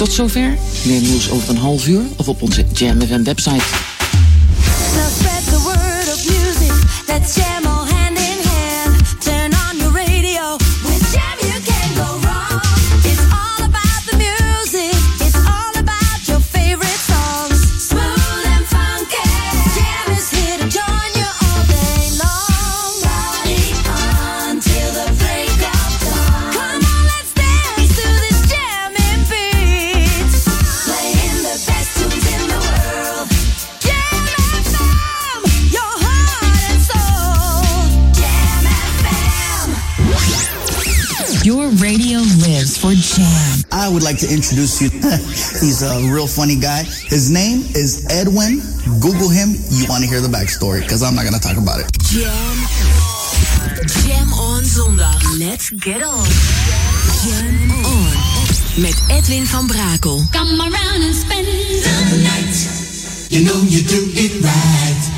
Tot zover. Meer nieuws over een half uur of op onze Jam FM website. Like to introduce you. He's a real funny guy. His name is Edwin. Google him. You want to hear the backstory because I'm not going to talk about it. Jam. Jam on zondag. Let's get on. Jam on. Met Edwin van Brakel. Come around and spend the night. You know you do it right.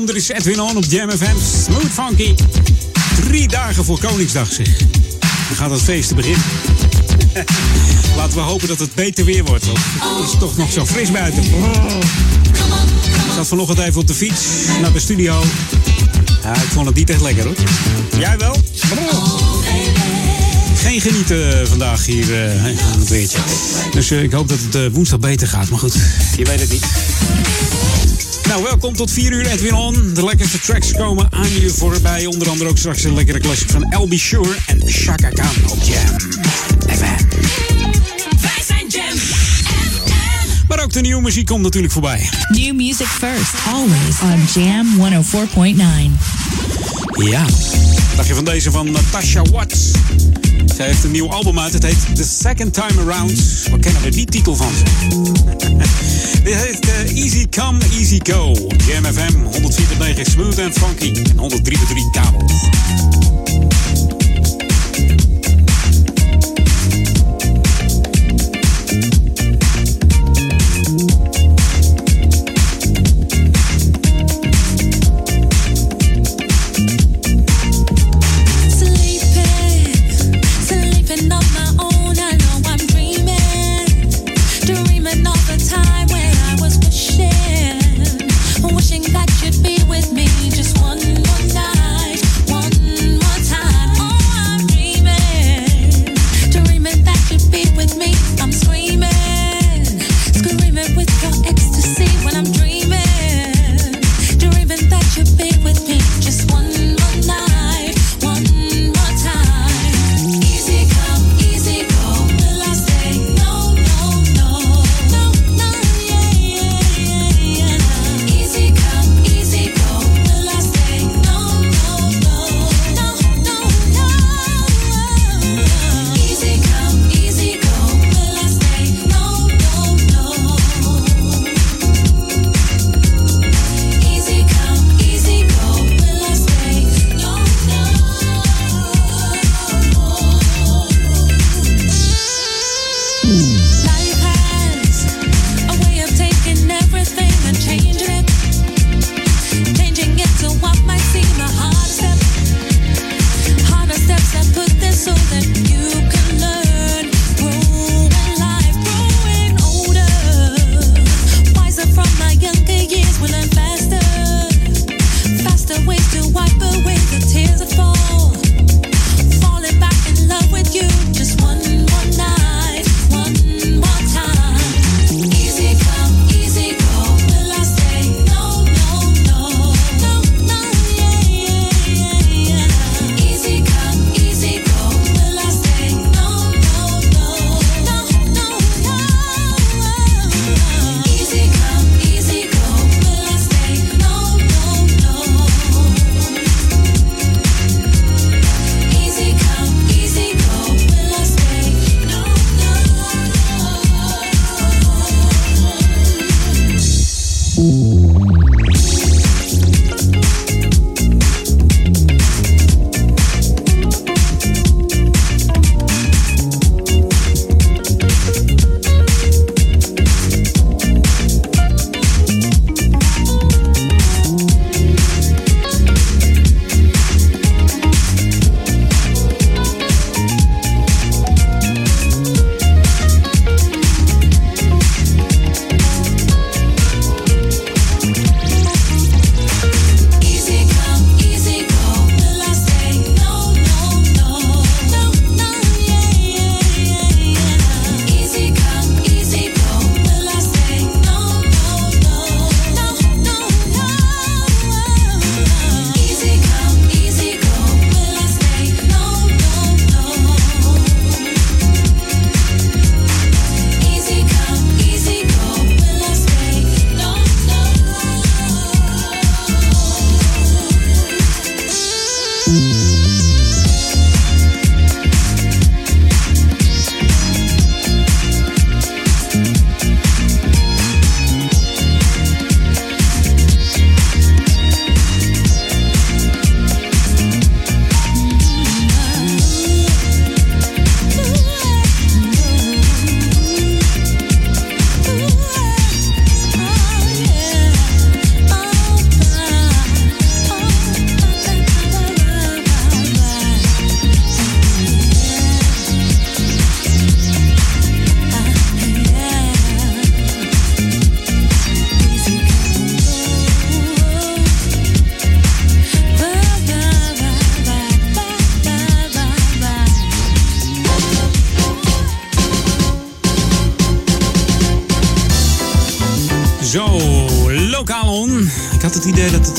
Notes. Welkom, er is Edwin On op Jam FM. Smooth Funky. Drie dagen voor Koningsdag, zeg. Dan gaat het feest beginnen. Laten we hopen dat het beter weer wordt. Het is toch nog zo fris buiten. Ik zat vanochtend even op de fiets naar de studio. Ja, ik vond het niet echt lekker hoor. Jij wel? Geen genieten vandaag hier eh, aan het weertje. Dus eh, ik hoop dat het eh, woensdag beter gaat. Maar goed, je weet het niet. Nou, welkom tot 4 uur Edwin On. De lekkerste tracks komen aan je voorbij. Onder andere ook straks een lekkere classic van LB Shure en Shaka Khan op Jam FM. Wij zijn Jam Maar ook de nieuwe muziek komt natuurlijk voorbij. New music first, always on Jam 104.9. Ja. Wat dacht je van deze van Natasha Watts? Zij heeft een nieuw album uit. Het heet The Second Time Around. Waar kennen we die titel van? Dit heet eh, Easy Come, Easy Go. Jam FM 104.9 Smooth and Funky. En 103.3 kabel.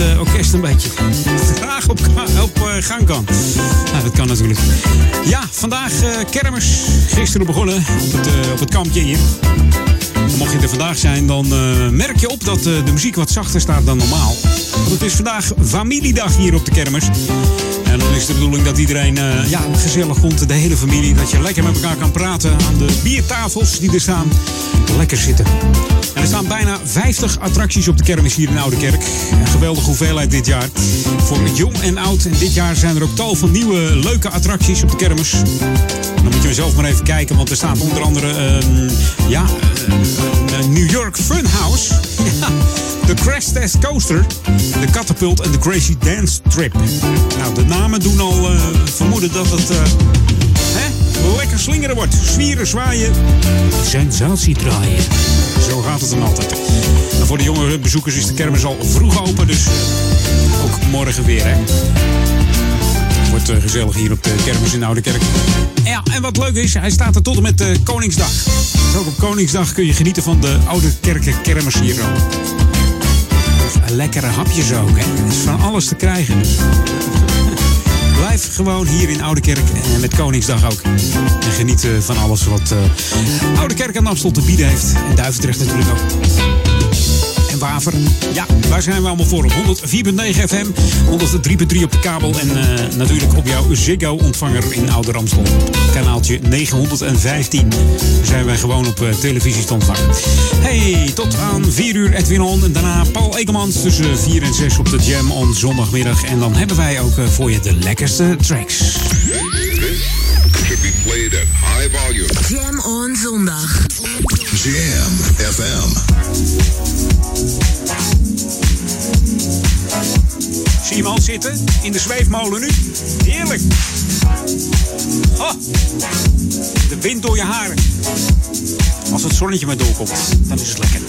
Het eh, orkest een beetje traag op, op eh, gang kan. Nou, dat kan natuurlijk. Ja, vandaag eh, kermis. Gisteren begonnen op het, op het kampje hier. Mocht je er vandaag zijn, dan merk je op dat de muziek wat zachter staat dan normaal. Want het is vandaag familiedag hier op de kermis. En dan is de bedoeling dat iedereen ja, gezellig komt, de hele familie. Dat je lekker met elkaar kan praten aan de biertafels die er staan. Lekker zitten. Er staan bijna 50 attracties op de kermis hier in Oude Kerk. Een geweldige hoeveelheid dit jaar. Voor jong en oud. En dit jaar zijn er ook tal van nieuwe leuke attracties op de kermis. Dan moet je zelf maar even kijken, want er staat onder andere ehm, ja, een New York Funhouse. De Crash Test Coaster, de Catapult en de Crazy Dance Trip. Nou, de namen doen al eh, vermoeden dat het eh, lekker slingeren wordt. Zwieren, zwaaien, sensatie draaien. Zo gaat het dan altijd. En voor de jongere bezoekers is de kermis al vroeg open, dus eh, ook morgen weer, hè. Wordt eh, gezellig hier op de kermis in Oude Kerk. Ja, en wat leuk is, hij staat er tot en met uh, Koningsdag. Dus ook op Koningsdag kun je genieten van de Oude Kerken kermis hier. Lekkere hapjes ook, hè. Er is van alles te krijgen. Dus. Blijf gewoon hier in Oude Kerk en met Koningsdag ook. En geniet eh, van alles wat uh, Oude Kerk aan Amstel te bieden heeft. En Duivendrecht natuurlijk ook. Waver, ja, waar zijn we allemaal voor? Op 104.9 FM, 103.3 op de kabel en uh, natuurlijk op jouw Ziggo-ontvanger in Oude Ramstel. Kanaaltje 915 zijn wij gewoon op uh, televisie te ontvangen. Hey, tot aan 4 uur Edwin On en daarna Paul Ekelmans tussen 4 en 6 op de Jam on zondagmiddag. En dan hebben wij ook uh, voor je de lekkerste tracks. should be played at high volume. Jam on zondag. Jam FM. Zie je hem al zitten in de zweefmolen nu? Heerlijk. De wind door je haren. Als het zonnetje maar doorkomt, dan is het lekker.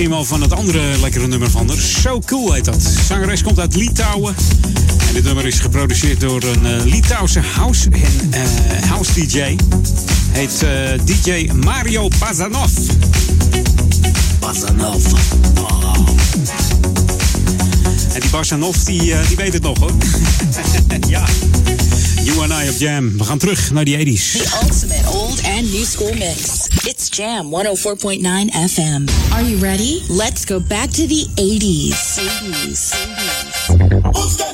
Misschien wel van het andere lekkere nummer van haar. So Cool heet dat. Zangeres komt uit Litouwen. En dit nummer is geproduceerd door een eh, Litouwse house, en, eh, house DJ. Heet eh, DJ Mario Bazanov. Bazanov. En die Bazanov, die, eh, die weet het nog hoor. ja. You and I op Jam. We gaan terug naar die 80s. The ultimate old and new school mix. Jam 104.9 FM. Are you ready? Let's go back to the 80s. 80s. 80s.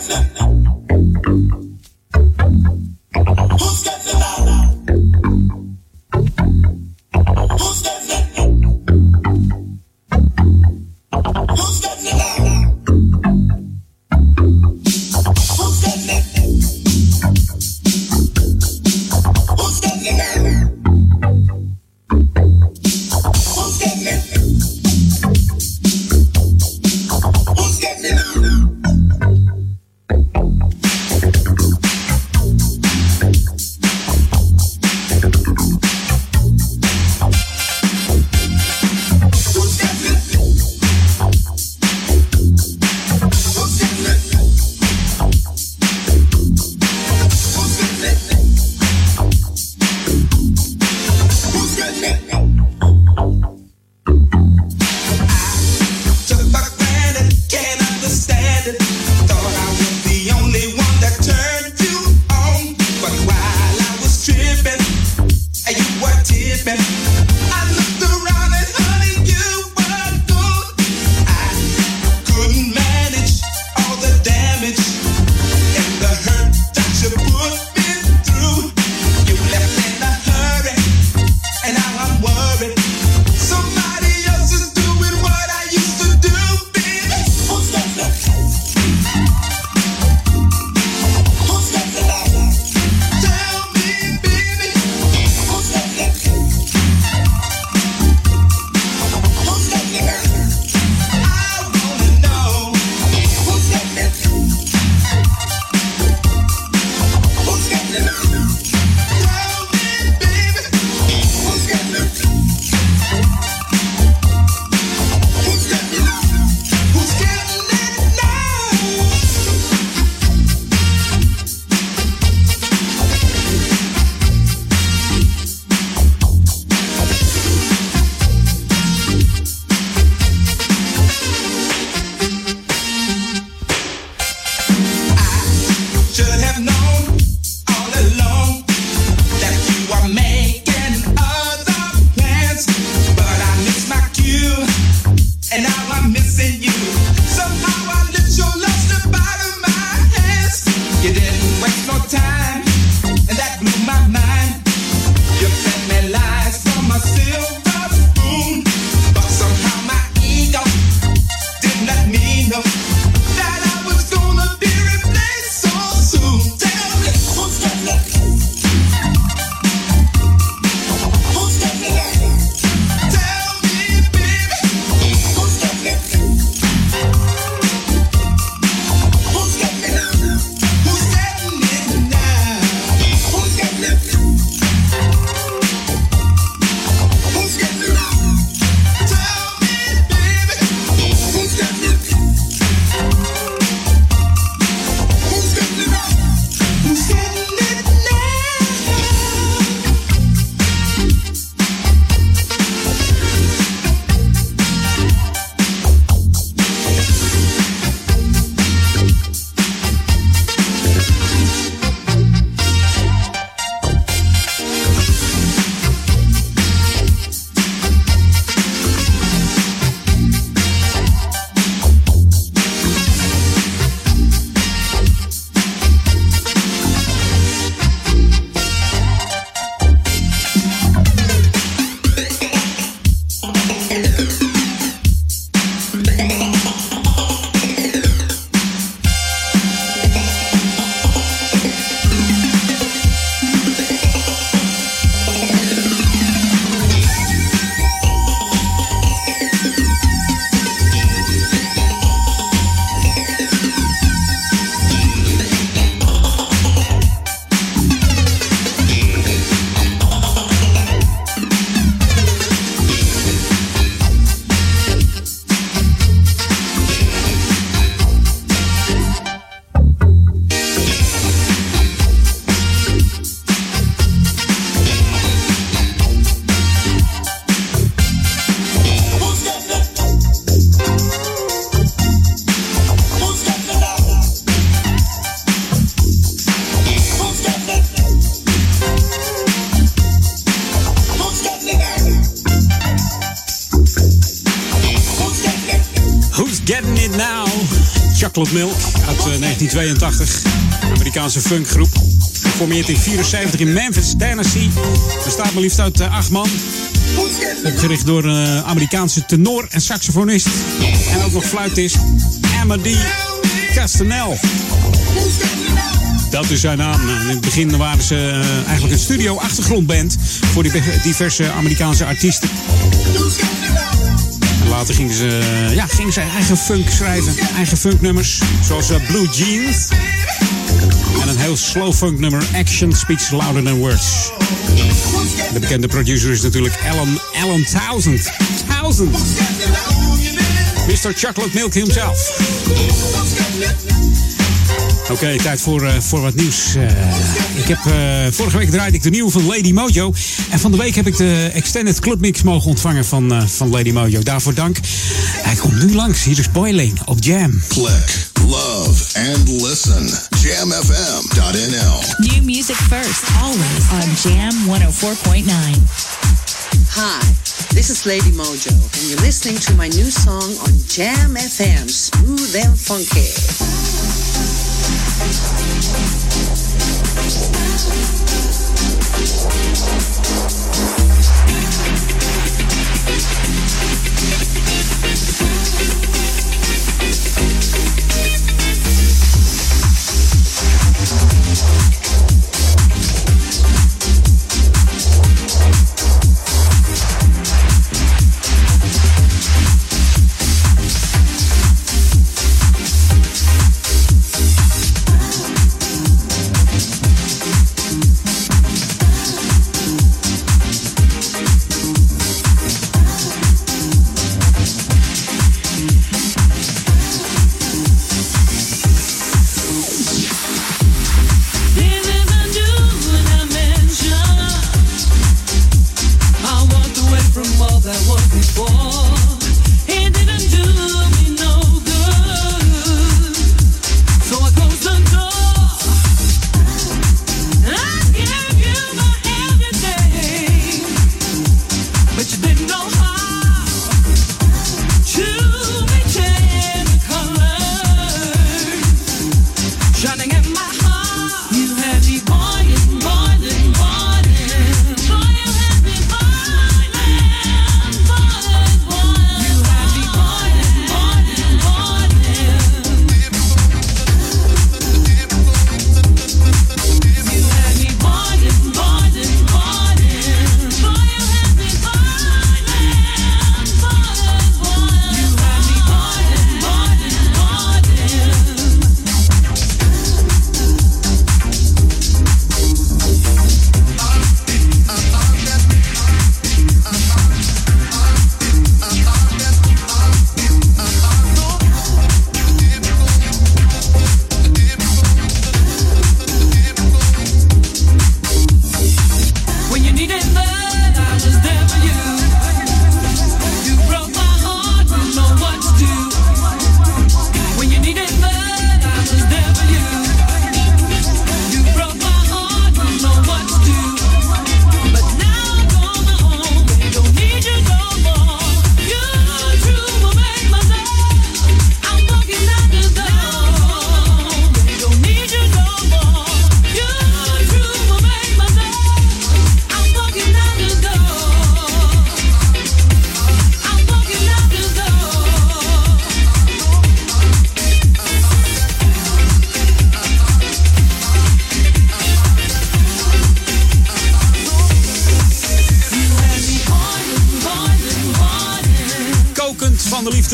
Chocolate Mill uit eh, 1982. Amerikaanse funkgroep. Geformeerd in 74 in Memphis, Tennessee. Bestaat maar liefst uit eh, acht man. Opgericht door een Amerikaanse tenor en saxofonist. En ook nog fluitist Amity Castanel. Dat is zijn naam. In het begin waren ze eh, eigenlijk een studio-achtergrondband voor diverse Amerikaanse artiesten. Later gingen ze, ja, gingen ze eigen funk schrijven, eigen funknummers, zoals eh, Blue Jeans. En een heel slow funk nummer, Action Speaks Louder Than Words. De bekende producer is natuurlijk Alan, Alan Townsend. Townsend. Mr. Chocolate Milk himself. Oké, tijd voor, eh, voor wat nieuws. Eh, ik heb, eh, vorige week draaide ik de nieuwe van Lady Mojo. En van de week heb ik de Extended Club Mix mogen ontvangen van, eh, van Lady Mojo. Daarvoor dank. Hij komt nu langs. Hier is Boiling op Jam. Click, love, and listen. JamFM.nl. New music first, always on Jam 104.9. Hi, this is Lady Mojo, and you're listening to my new song on Jam FM, Smooth and Funky. Thank you.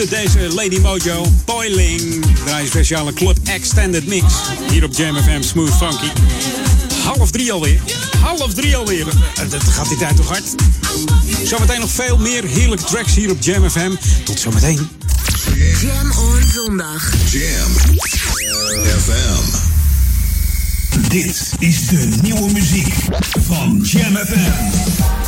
Liefde, deze Lady Mojo. Boiling. Draai speciale Club Extended Mix. Hier op Jam FM Smooth Funky. Half drie alweer. Half drie alweer. Eh, Dat gaat die tijd toch hard. Zometeen nog veel meer heerlijke tracks hier op Jam FM. Tot zometeen. Jam on zondag. Jam FM. Dit is de nieuwe muziek van Jam FM.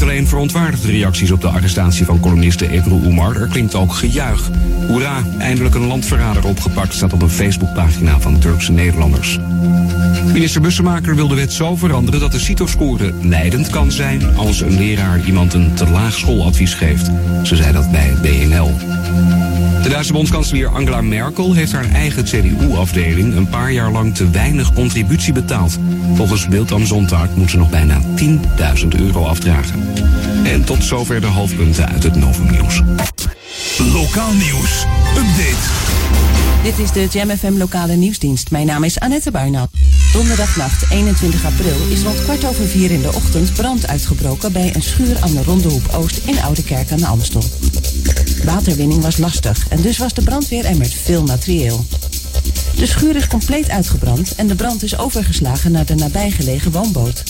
Niet alleen verontwaardigde reacties op de arrestatie van columniste Ebru Umar, er klinkt ook gejuich. Hoera, eindelijk een landverrader opgepakt, staat op een Facebookpagina van Turkse Nederlanders. Minister Bussemaker wil de wet zo veranderen dat de CITO-score leidend kan zijn als een leraar iemand een te laag schooladvies geeft. Ze zei dat bij BNL. De Duitse bondskanselier Angela Merkel heeft haar eigen CDU-afdeling een paar jaar lang te weinig contributie betaald. Volgens Bild am Sonntag moet ze nog bijna 10.000 euro afdragen. En tot zover de hoofdpunten uit het Novum Nieuws. Lokaal nieuws. Update. Dit is de Jam FM lokale nieuwsdienst. Mijn naam is Annette Buinat. Donderdagnacht 21 april is rond kwart over vier in de ochtend brand uitgebroken bij een schuur aan de Rondehoep Oost in Oude Kerk aan de Amstel. Waterwinning was lastig en dus was de brandweer er met veel materieel. De schuur is compleet uitgebrand en de brand is overgeslagen naar de nabijgelegen woonboot.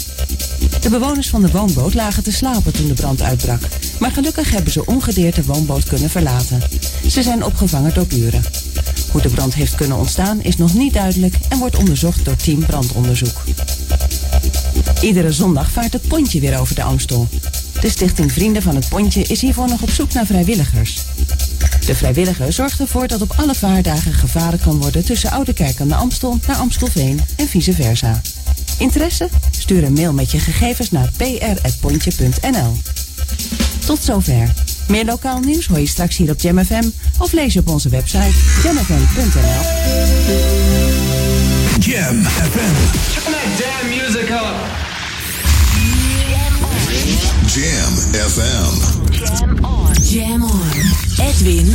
De bewoners van de woonboot lagen te slapen toen de brand uitbrak. Maar gelukkig hebben ze ongedeerd de woonboot kunnen verlaten. Ze zijn opgevangen door buren. Hoe de brand heeft kunnen ontstaan is nog niet duidelijk en wordt onderzocht door team brandonderzoek. Iedere zondag vaart het pontje weer over de Amstel. De stichting Vrienden van het Pontje is hiervoor nog op zoek naar vrijwilligers. De vrijwilliger zorgt ervoor dat op alle vaardagen gevaren kan worden tussen Oudekerk aan de Amstel naar Amstelveen en vice versa. Interesse? Stuur een mail met je gegevens naar pr.pontje.nl. Tot zover. Meer lokaal nieuws hoor je straks hier op Jam FM of lees je op onze website jamfm.nl. Jam FM. Damn music up. Jam FM. Jam on. Jam on. Edwin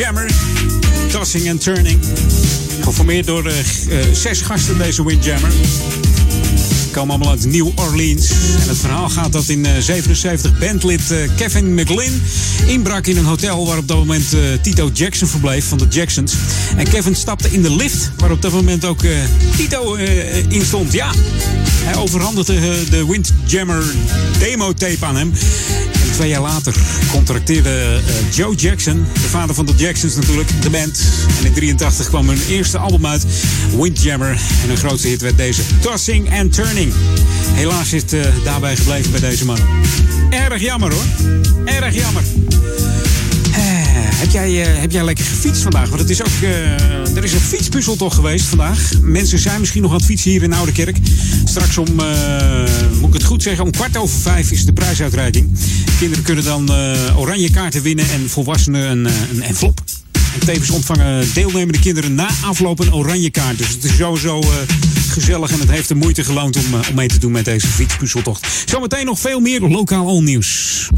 Windjammer, Tossing and Turning. Geformeerd door eh, eh, zes gasten deze Windjammer. Komen allemaal uit New Orleans. En het verhaal gaat dat in eh, 77 bandlid eh, Kevin McLean inbrak in een hotel waar op dat moment Tito Jackson verbleef van de Jacksons. En Kevin stapte in de lift waar op dat moment ook Tito in stond. Ja, hij overhandigde de Windjammer demo tape aan hem. Twee jaar later contracteerde eh, Joe Jackson, de vader van de Jacksons natuurlijk, de band. En in 83 kwam hun eerste album uit, Windjammer. En hun grootste hit werd deze, Tossing and Turning. Helaas is het eh, daarbij gebleven bij deze mannen. Erg jammer hoor. Erg jammer. Eh, Heb jij, heb jij lekker gefietst vandaag? Want het is ook, er is een fietspuzzel toch geweest vandaag. Mensen zijn misschien nog aan het fietsen hier in Oude Kerk. Straks om, moet ik het goed zeggen, om kwart over vijf is de prijsuitreiking. Kinderen kunnen dan eh, oranje kaarten winnen en volwassenen een, eh, een envelop. En tevens ontvangen deelnemende kinderen na afloop een oranje kaart. Dus het is sowieso eh, gezellig en het heeft de moeite geloond om, om mee te doen met deze fietspuzzeltocht. Zometeen nog veel meer lokaal al nieuws.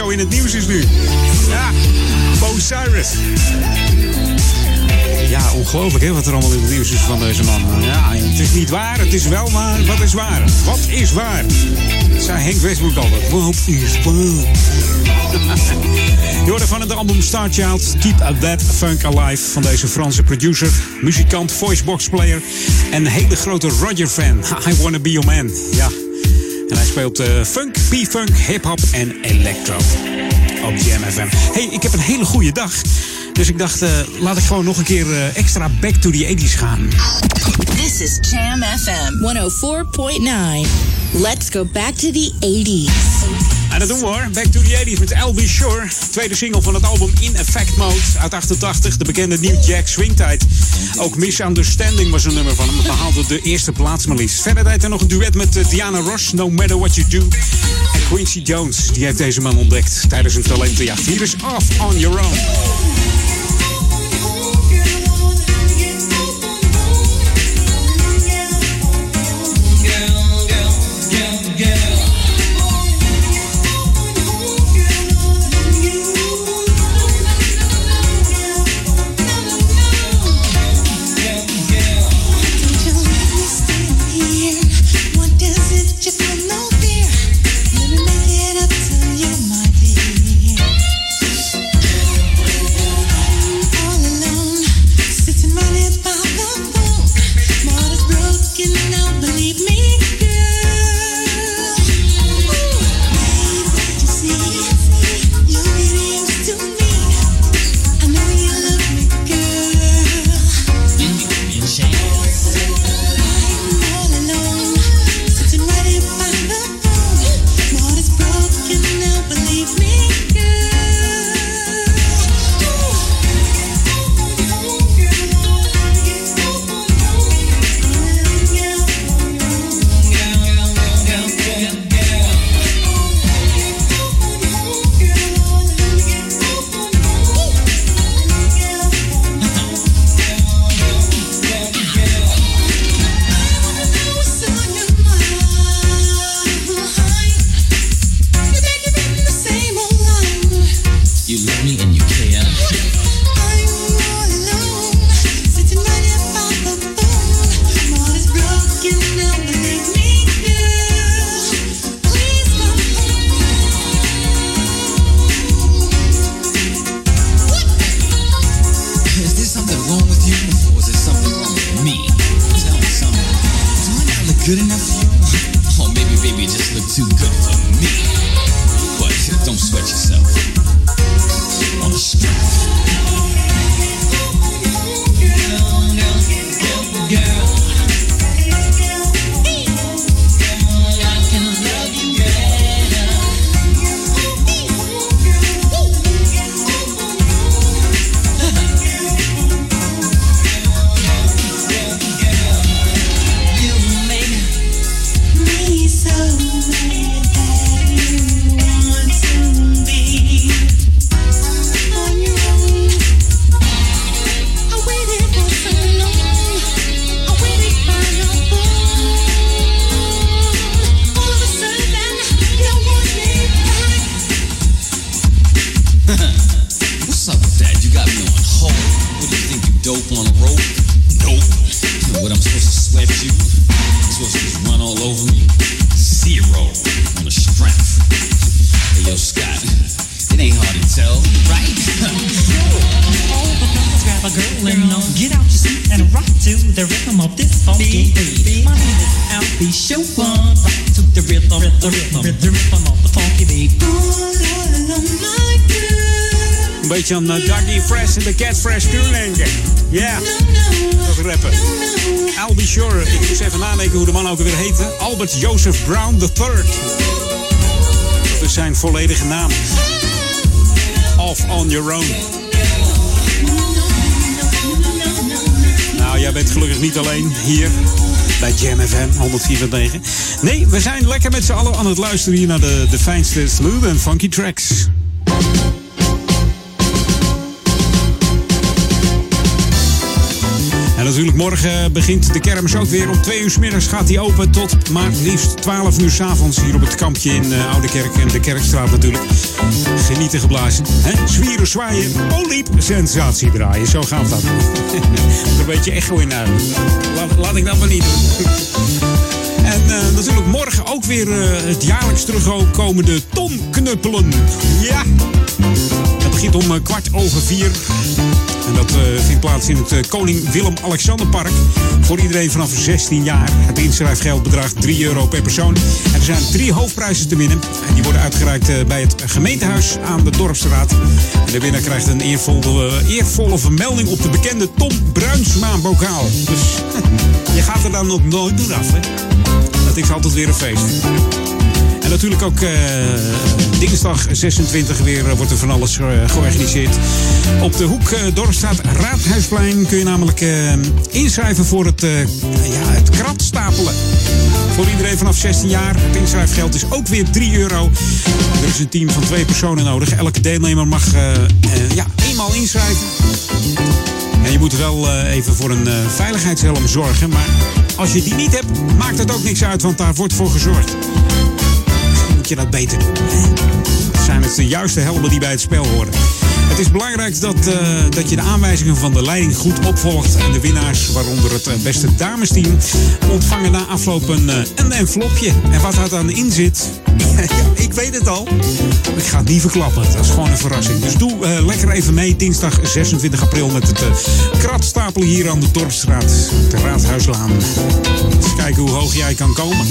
Zo in het nieuws is nu. Ja, Bo Cyrus. Ja, ongelooflijk hè, wat er allemaal in het nieuws is van deze man. Ja, het is niet waar, het is wel waar. Wat is waar? Wat is waar? Zei Henk Westbroek altijd. Wat is waar? Je hoorde van het album Star Child, Keep That Funk Alive van deze Franse producer, muzikant, voicebox player en hele grote Roger-fan. I Wanna Be Your Man. Ja. En hij speelt eh, funk, P-funk, hip-hop en electro op Jam FM. Hey, ik heb een hele goede dag. Dus ik dacht, eh, laat ik gewoon nog een keer eh, extra back to the 80s gaan. This is Jam FM 104.9. Let's go back to the 80s. Dat doen we hoor. Back to the 80s met L.B. Shore. Tweede single van het album In Effect Mode uit 88. De bekende New Jack Swingtijd. Ook Misunderstanding was een nummer van hem. Het behaalde de eerste plaats maar liefst. Verder deed hij nog een duet met eh, Diana Ross. No Matter What You Do. En Quincy Jones. Die heeft deze man ontdekt tijdens een talentenjacht. Hier is Off On Your Own. En de Cat Fresh denken. Ja, dat rappen. I'll be sure. Ik moest even nadenken hoe de man ook weer heette. Albert Joseph Brown III. Dat is zijn volledige naam. Off on Your Own. Nou, jij bent gelukkig niet alleen hier bij Jam FM 104.9. Nee, we zijn lekker met z'n allen aan het luisteren hier naar de, de fijnste smooth en funky tracks. Natuurlijk morgen begint de kermis ook weer. Om twee uur 's middags gaat die open tot maar liefst 12 uur 's avonds hier op het kampje in uh, Oude Kerk en de Kerkstraat natuurlijk. Genieten geblazen. Hè? Zwieren, zwaaien, oliep, sensatie draaien. Zo gaat dat. een beetje echo in huilen. Laat, laat ik dat maar niet doen. En natuurlijk morgen ook weer uh, het jaarlijks terugkomende Tom Knuppelen. Ja, dat begint om kwart over vier. Dat vindt plaats in het Koning Willem-Alexanderpark. Voor iedereen vanaf 16 jaar. Het inschrijfgeld bedraagt 3 euro per persoon. En er zijn drie hoofdprijzen te winnen. En die worden uitgereikt bij het gemeentehuis aan de Dorpsstraat. En de winnaar krijgt een eervolle, eervolle vermelding op de bekende Tom Bruinsma-bokaal. Dus je gaat er dan ook nooit door af, hè? Het is altijd weer een feest. Natuurlijk ook uh, dinsdag 26 weer uh, wordt er van alles uh, georganiseerd. Op de hoek Dorpstraat Raadhuisplein kun je namelijk inschrijven voor het, ja, het kratstapelen. Voor iedereen vanaf 16 jaar. Het inschrijfgeld is ook weer 3 euro. Er is een team van twee personen nodig. Elke deelnemer mag ja, eenmaal inschrijven. En je moet wel even voor een veiligheidshelm zorgen. Maar als je die niet hebt, maakt het ook niks uit, want daar wordt voor gezorgd. Je dat beter doen. Zijn het de juiste helmen die bij het spel horen? Het is belangrijk dat, uh, dat je de aanwijzingen van de leiding goed opvolgt. En de winnaars, waaronder het beste damesteam, ontvangen na afloop een, uh, een envelopje. En wat daar dan in zit, ik weet het al. Ik ga het niet verklappen. Dat is gewoon een verrassing. Dus doe lekker even mee dinsdag 26 april met het kratstapelen hier aan de Dorpsstraat. De Raadhuislaan. Eens kijken hoe hoog jij kan komen.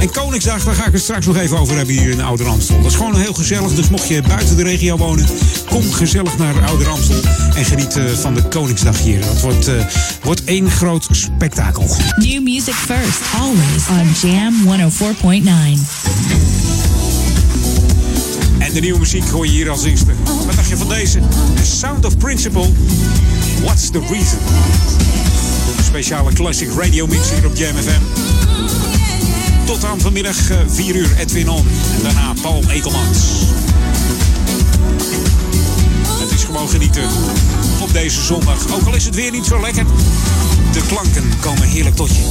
En Koningsdag, daar ga ik het straks nog even over hebben hier in Oude Amstel. Dat is gewoon heel gezellig. Dus mocht je buiten de regio wonen, kom gezellig naar Oude Amstel. En geniet uh, van de Koningsdag hier. Dat wordt, uh, wordt één groot spektakel. New music first, always on Jam 104.9. En de nieuwe muziek hoor je hier als eerste. Wat dacht je van deze? The Sound of Principle. What's the reason? Een speciale classic radio mix hier op Jam FM. Tot aan vanmiddag 4 uur Edwin On. En daarna Paul Ekelmans. Het is gewoon genieten op deze zondag. Ook al is het weer niet zo lekker. De klanken komen heerlijk tot je.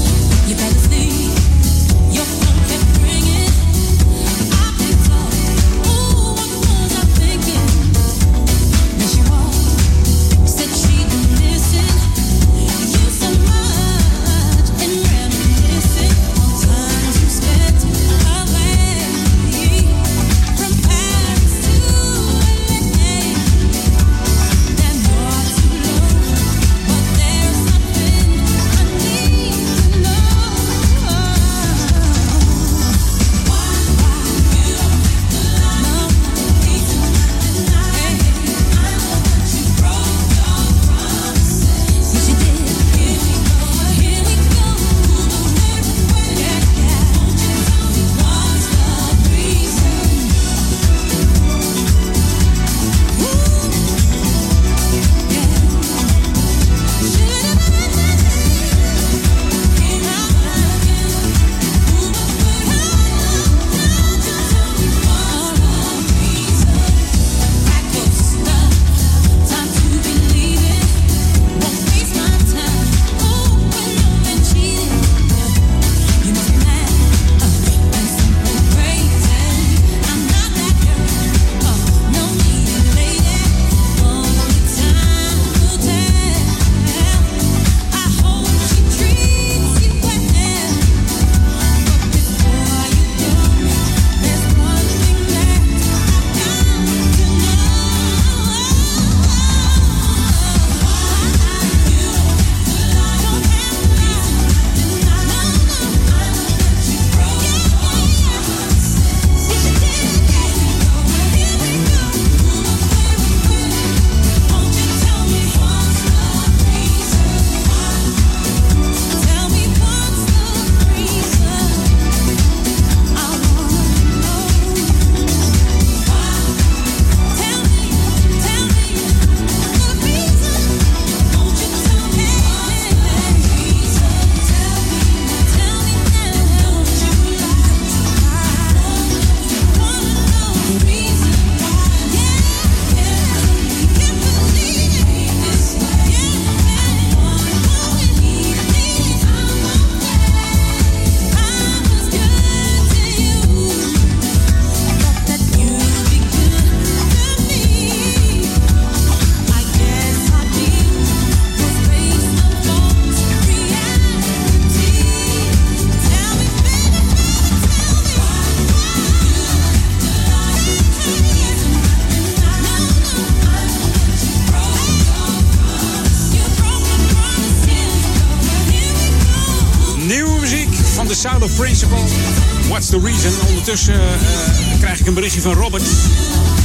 Ondertussen eh, krijg ik een berichtje van Robert.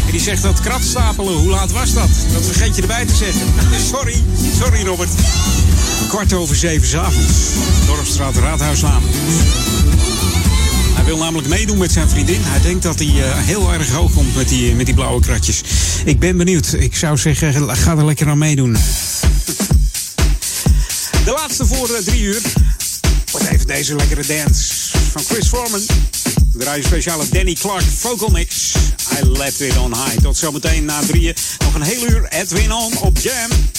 En die zegt dat kratstapelen, hoe laat was dat? Dat vergeet je erbij te zeggen. Sorry, sorry Robert. Kwart over zeven 's avonds. Dorpstraat Raadhuislaan. Hij wil namelijk meedoen met zijn vriendin. Hij denkt dat hij eh, heel erg hoog komt met die, met die blauwe kratjes. Ik ben benieuwd. Ik zou zeggen, ga er lekker aan meedoen. De laatste voor eh, drie uur. Wordt even deze lekkere dance van Chris Foreman. We draaien speciale Danny Clark vocal mix. I left it on high. Tot zometeen na drieën. Nog een heel uur Edwin on op Jam.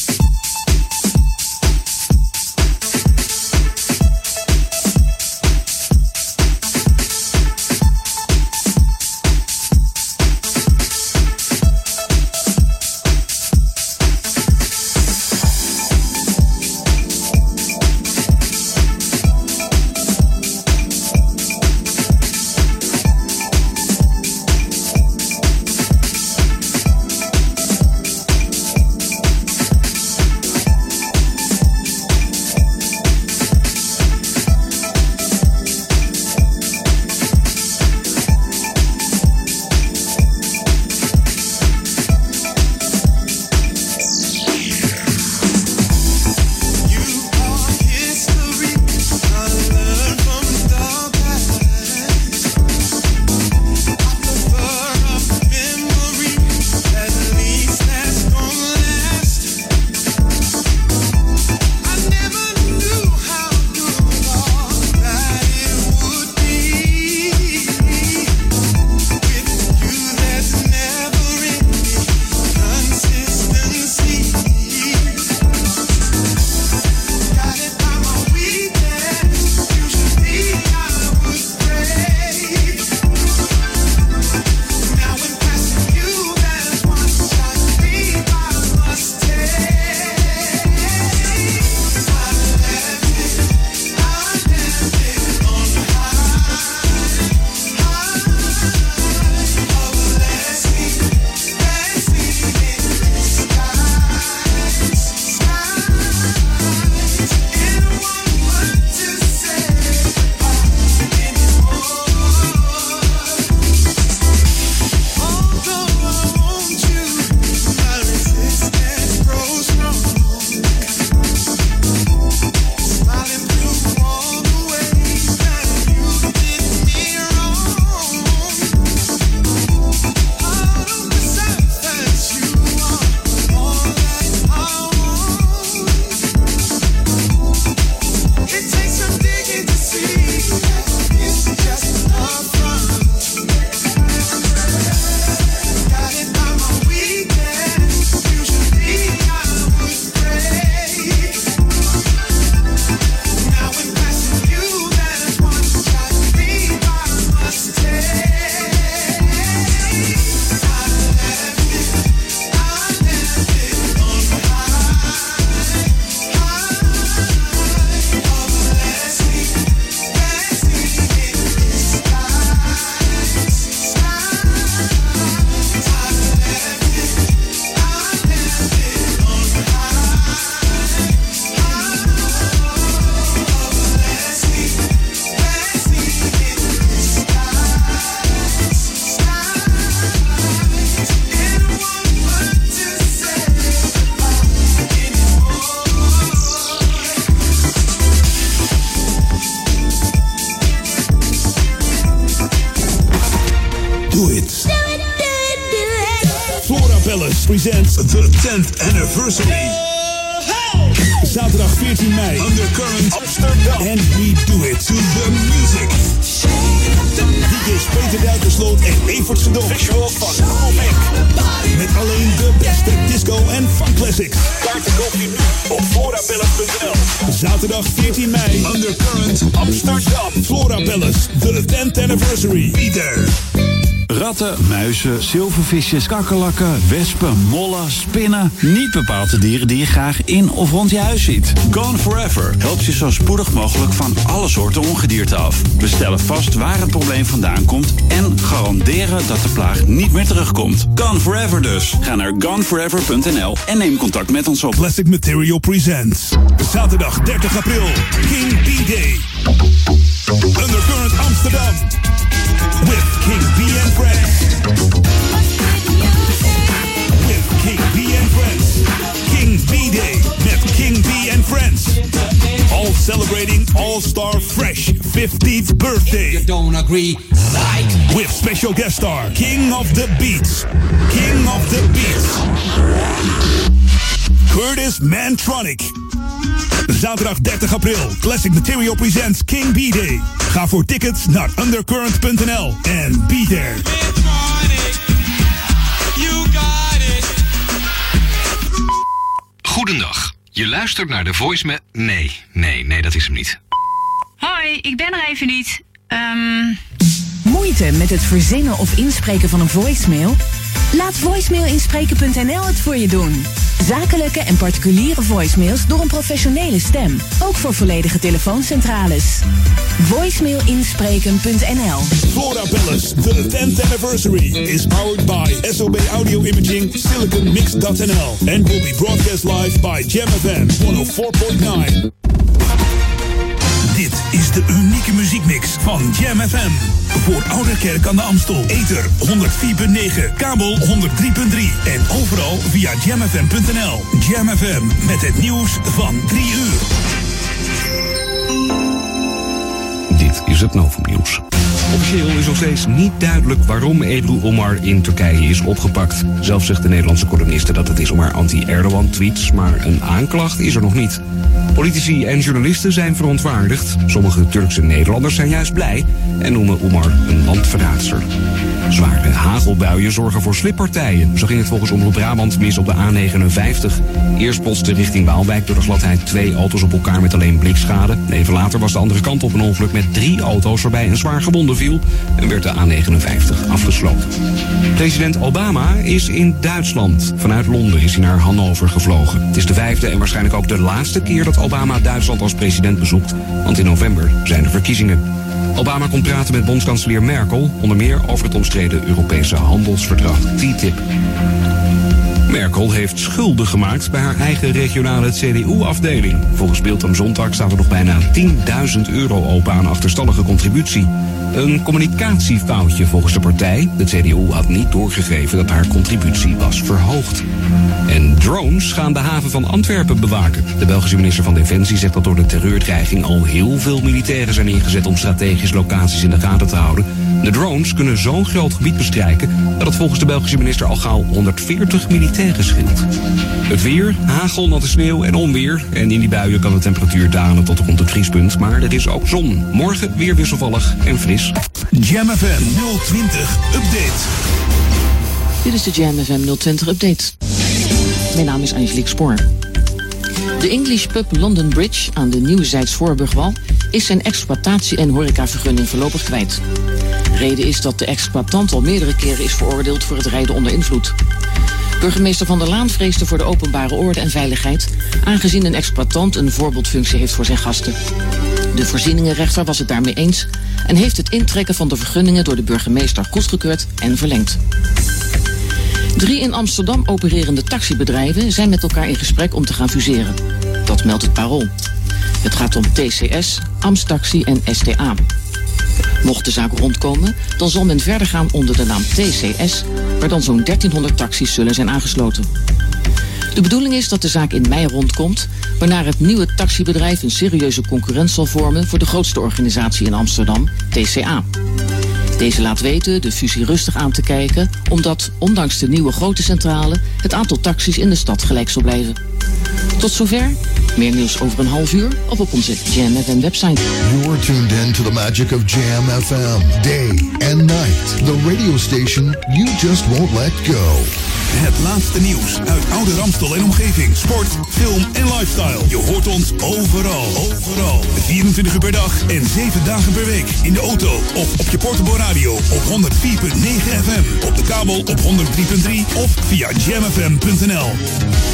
10th anniversary. Be there. Ratten, muizen, zilvervisjes, kakkerlakken, wespen, mollen, spinnen. Niet bepaald de dieren die je graag in of rond je huis ziet. Gone Forever helpt je zo spoedig mogelijk van alle soorten ongedierte af. We stellen vast waar het probleem vandaan komt en garanderen dat de plaag niet meer terugkomt. Gone Forever dus. Ga naar goneforever.nl en neem contact met ons op. Plastic Material Presents. Zaterdag 30 april. King B-Day. All celebrating All-Star Fresh 50th birthday. You don't agree? Like. With special guest star King of the Beats. King of the Beats. Curtis Mantronic. Zaterdag 30 april. Classic Material presents King B-Day. Ga voor tickets naar undercurrent.nl en be there. Goedendag. Je luistert naar de voicemail... Nee, nee, nee, dat is hem niet. Hoi, ik ben er even niet. Ehm, Moeite met het verzinnen of inspreken van een voicemail? Laat voicemailinspreken.nl het voor je doen. Zakelijke en particuliere voicemails door een professionele stem. Ook voor volledige telefooncentrales. Voicemailinspreken.nl Flora Palace, the 10th anniversary, is powered by SOB Audio Imaging, SiliconMix.nl, and will be broadcast live by Jam FM 104.9. De unieke muziekmix van Jam FM. Voor Ouderkerk aan de Amstel. Ether 104.9, kabel 103.3 en overal via jamfm.nl. Jam FM met het nieuws van 3 uur. Dit is het Novumnieuws. Officieel is nog steeds niet duidelijk waarom Ebru Omar in Turkije is opgepakt. Zelf zegt de Nederlandse columniste dat het is om haar anti-Erdogan-tweets, maar een aanklacht is er nog niet. Politici en journalisten zijn verontwaardigd. Sommige Turkse Nederlanders zijn juist blij en noemen Omar een landverraadster. Zware hagelbuien zorgen voor slippartijen. Zo ging het volgens Omroep Brabant mis op de A59. Eerst botste richting Waalwijk door de gladheid twee auto's op elkaar met alleen blikschade. Even later was de andere kant op een ongeluk met drie auto's waarbij een zwaar gewonde en werd de A59 afgesloten. President Obama is in Duitsland. Vanuit Londen is hij naar Hannover gevlogen. Het is de vijfde en waarschijnlijk ook de laatste keer dat Obama Duitsland als president bezoekt, want in november zijn er verkiezingen. Obama komt praten met bondskanselier Merkel, onder meer over het omstreden Europese handelsverdrag TTIP. Merkel heeft schulden gemaakt bij haar eigen regionale CDU-afdeling. Volgens Beeld am Zondag staat er nog bijna 10.000 euro open aan achterstallige contributie. Een communicatiefoutje volgens de partij. De CDU had niet doorgegeven dat haar contributie was verhoogd. En drones gaan de haven van Antwerpen bewaken. De Belgische minister van Defensie zegt dat door de terreurdreiging al heel veel militairen zijn ingezet om strategische locaties in de gaten te houden. De drones kunnen zo'n groot gebied bestrijken dat het volgens de Belgische minister al gauw 140 militairen scheelt. Het weer, hagel, natte sneeuw en onweer. En in die buien kan de temperatuur dalen tot rond het vriespunt. Maar er is ook zon. Morgen weer wisselvallig en fris. Jam FM 020 Update. Dit is de Jam FM 020 Update. Mijn naam is Angelique Spoor. De English Pub London Bridge aan de Nieuwezijds Voorburgwal is zijn exploitatie- en horecavergunning voorlopig kwijt. Reden is dat de exploitant al meerdere keren is veroordeeld voor het rijden onder invloed. Burgemeester Van der Laan vreesde voor de openbare orde en veiligheid, aangezien een exploitant een voorbeeldfunctie heeft voor zijn gasten. De voorzieningenrechter was het daarmee eens en heeft het intrekken van de vergunningen door de burgemeester goedgekeurd en verlengd. Drie in Amsterdam opererende taxibedrijven zijn met elkaar in gesprek om te gaan fuseren. Dat meldt het Parool. Het gaat om TCS, Amstaxi en STA. Mocht de zaak rondkomen, dan zal men verder gaan onder de naam TCS, waar dan zo'n 1300 taxis zullen zijn aangesloten. De bedoeling is dat de zaak in mei rondkomt, waarna het nieuwe taxibedrijf een serieuze concurrent zal vormen voor de grootste organisatie in Amsterdam, TCA. Deze laat weten de fusie rustig aan te kijken, omdat, ondanks de nieuwe grote centrale, het aantal taxis in de stad gelijk zal blijven. Tot zover. Meer nieuws over een half uur of op onze Jam FM website. You're tuned in to the magic of Jam FM, day and night. The radio station you just won't let go. Het laatste nieuws uit Oude Ramstel en omgeving. Sport, film en lifestyle. Je hoort ons overal. Overal. 24 uur per dag en 7 dagen per week. In de auto of op je portable radio op 104.9 FM. Op de kabel op 103.3 of via jamfm.nl.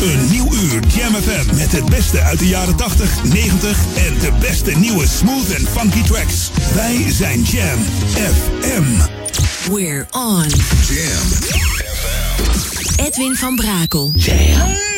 Een nieuw uur Jam FM met het beste uit de jaren 80, 90 en de beste nieuwe smooth en funky tracks. Wij zijn Jam FM. We're on. Jam. Edwin van Brakel. Jam.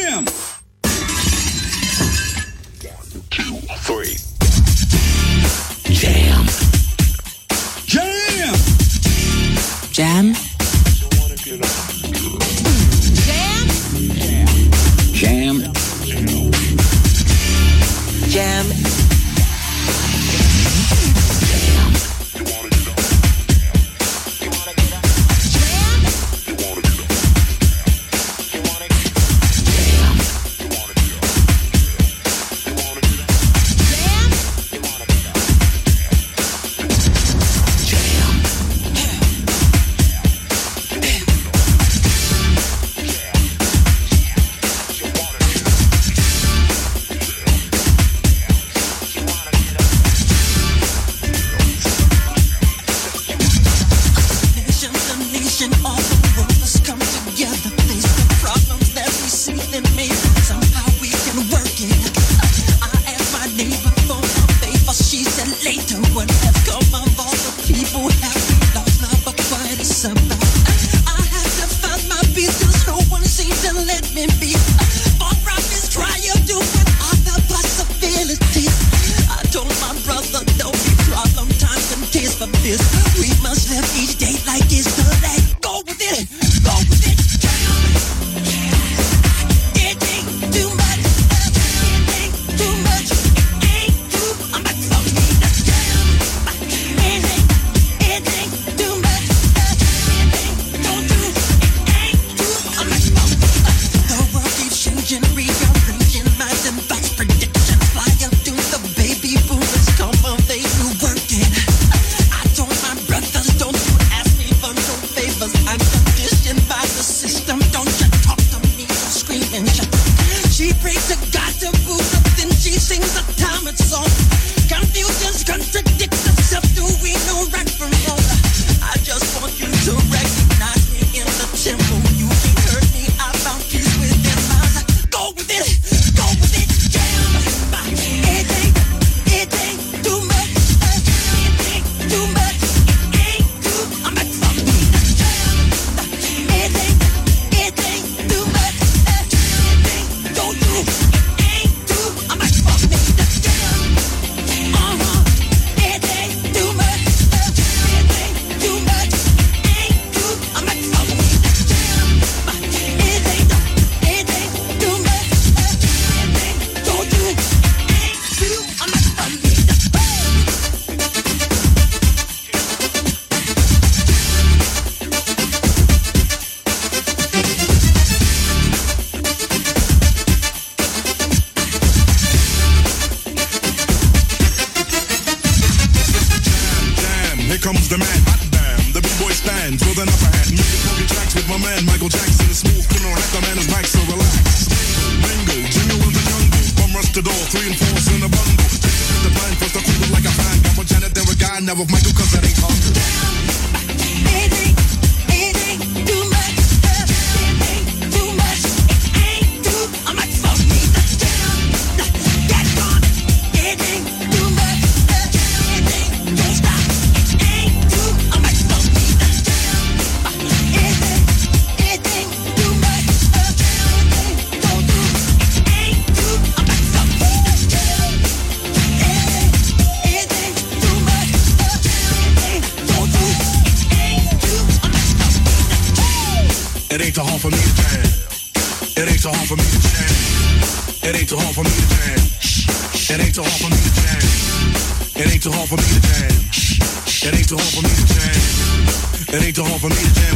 hard for me to change. It ain't too hard for me to change. It ain't too hard for me.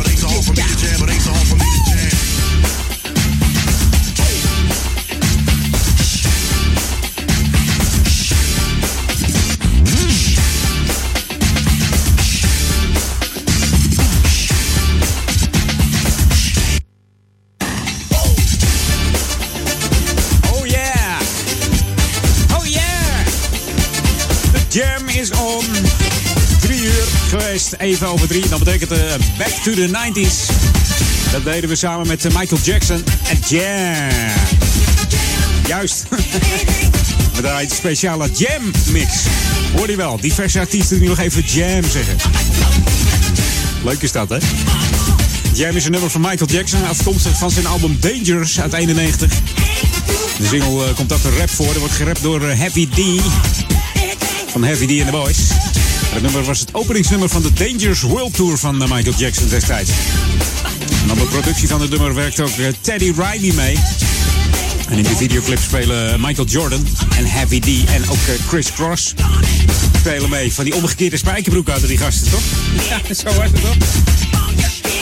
1 even over drie. Dat betekent uh, Back to the 90s. Dat deden we samen met eh, Michael Jackson. En Jam. Juist. we draaien een speciale Jam mix. Hoor je wel, diverse artiesten die nog even Jam zeggen. Leuk is dat, hè? Jam is een nummer van Michael Jackson, afkomstig van zijn album Dangerous uit 91. De single eh, komt ook een rap voor. Er wordt gerapt door Heavy D. Van Heavy D en the Boys. Het nummer was het openingsnummer van de Dangerous World Tour van eh, Michael Jackson destijds. En op de productie van het nummer werkt ook eh, Teddy Riley mee. En in de videoclip spelen eh, Michael Jordan en Heavy D en ook Chris Cross spelen mee. Van die omgekeerde spijkerbroek uit die gasten, toch? Ja, zo was het toch?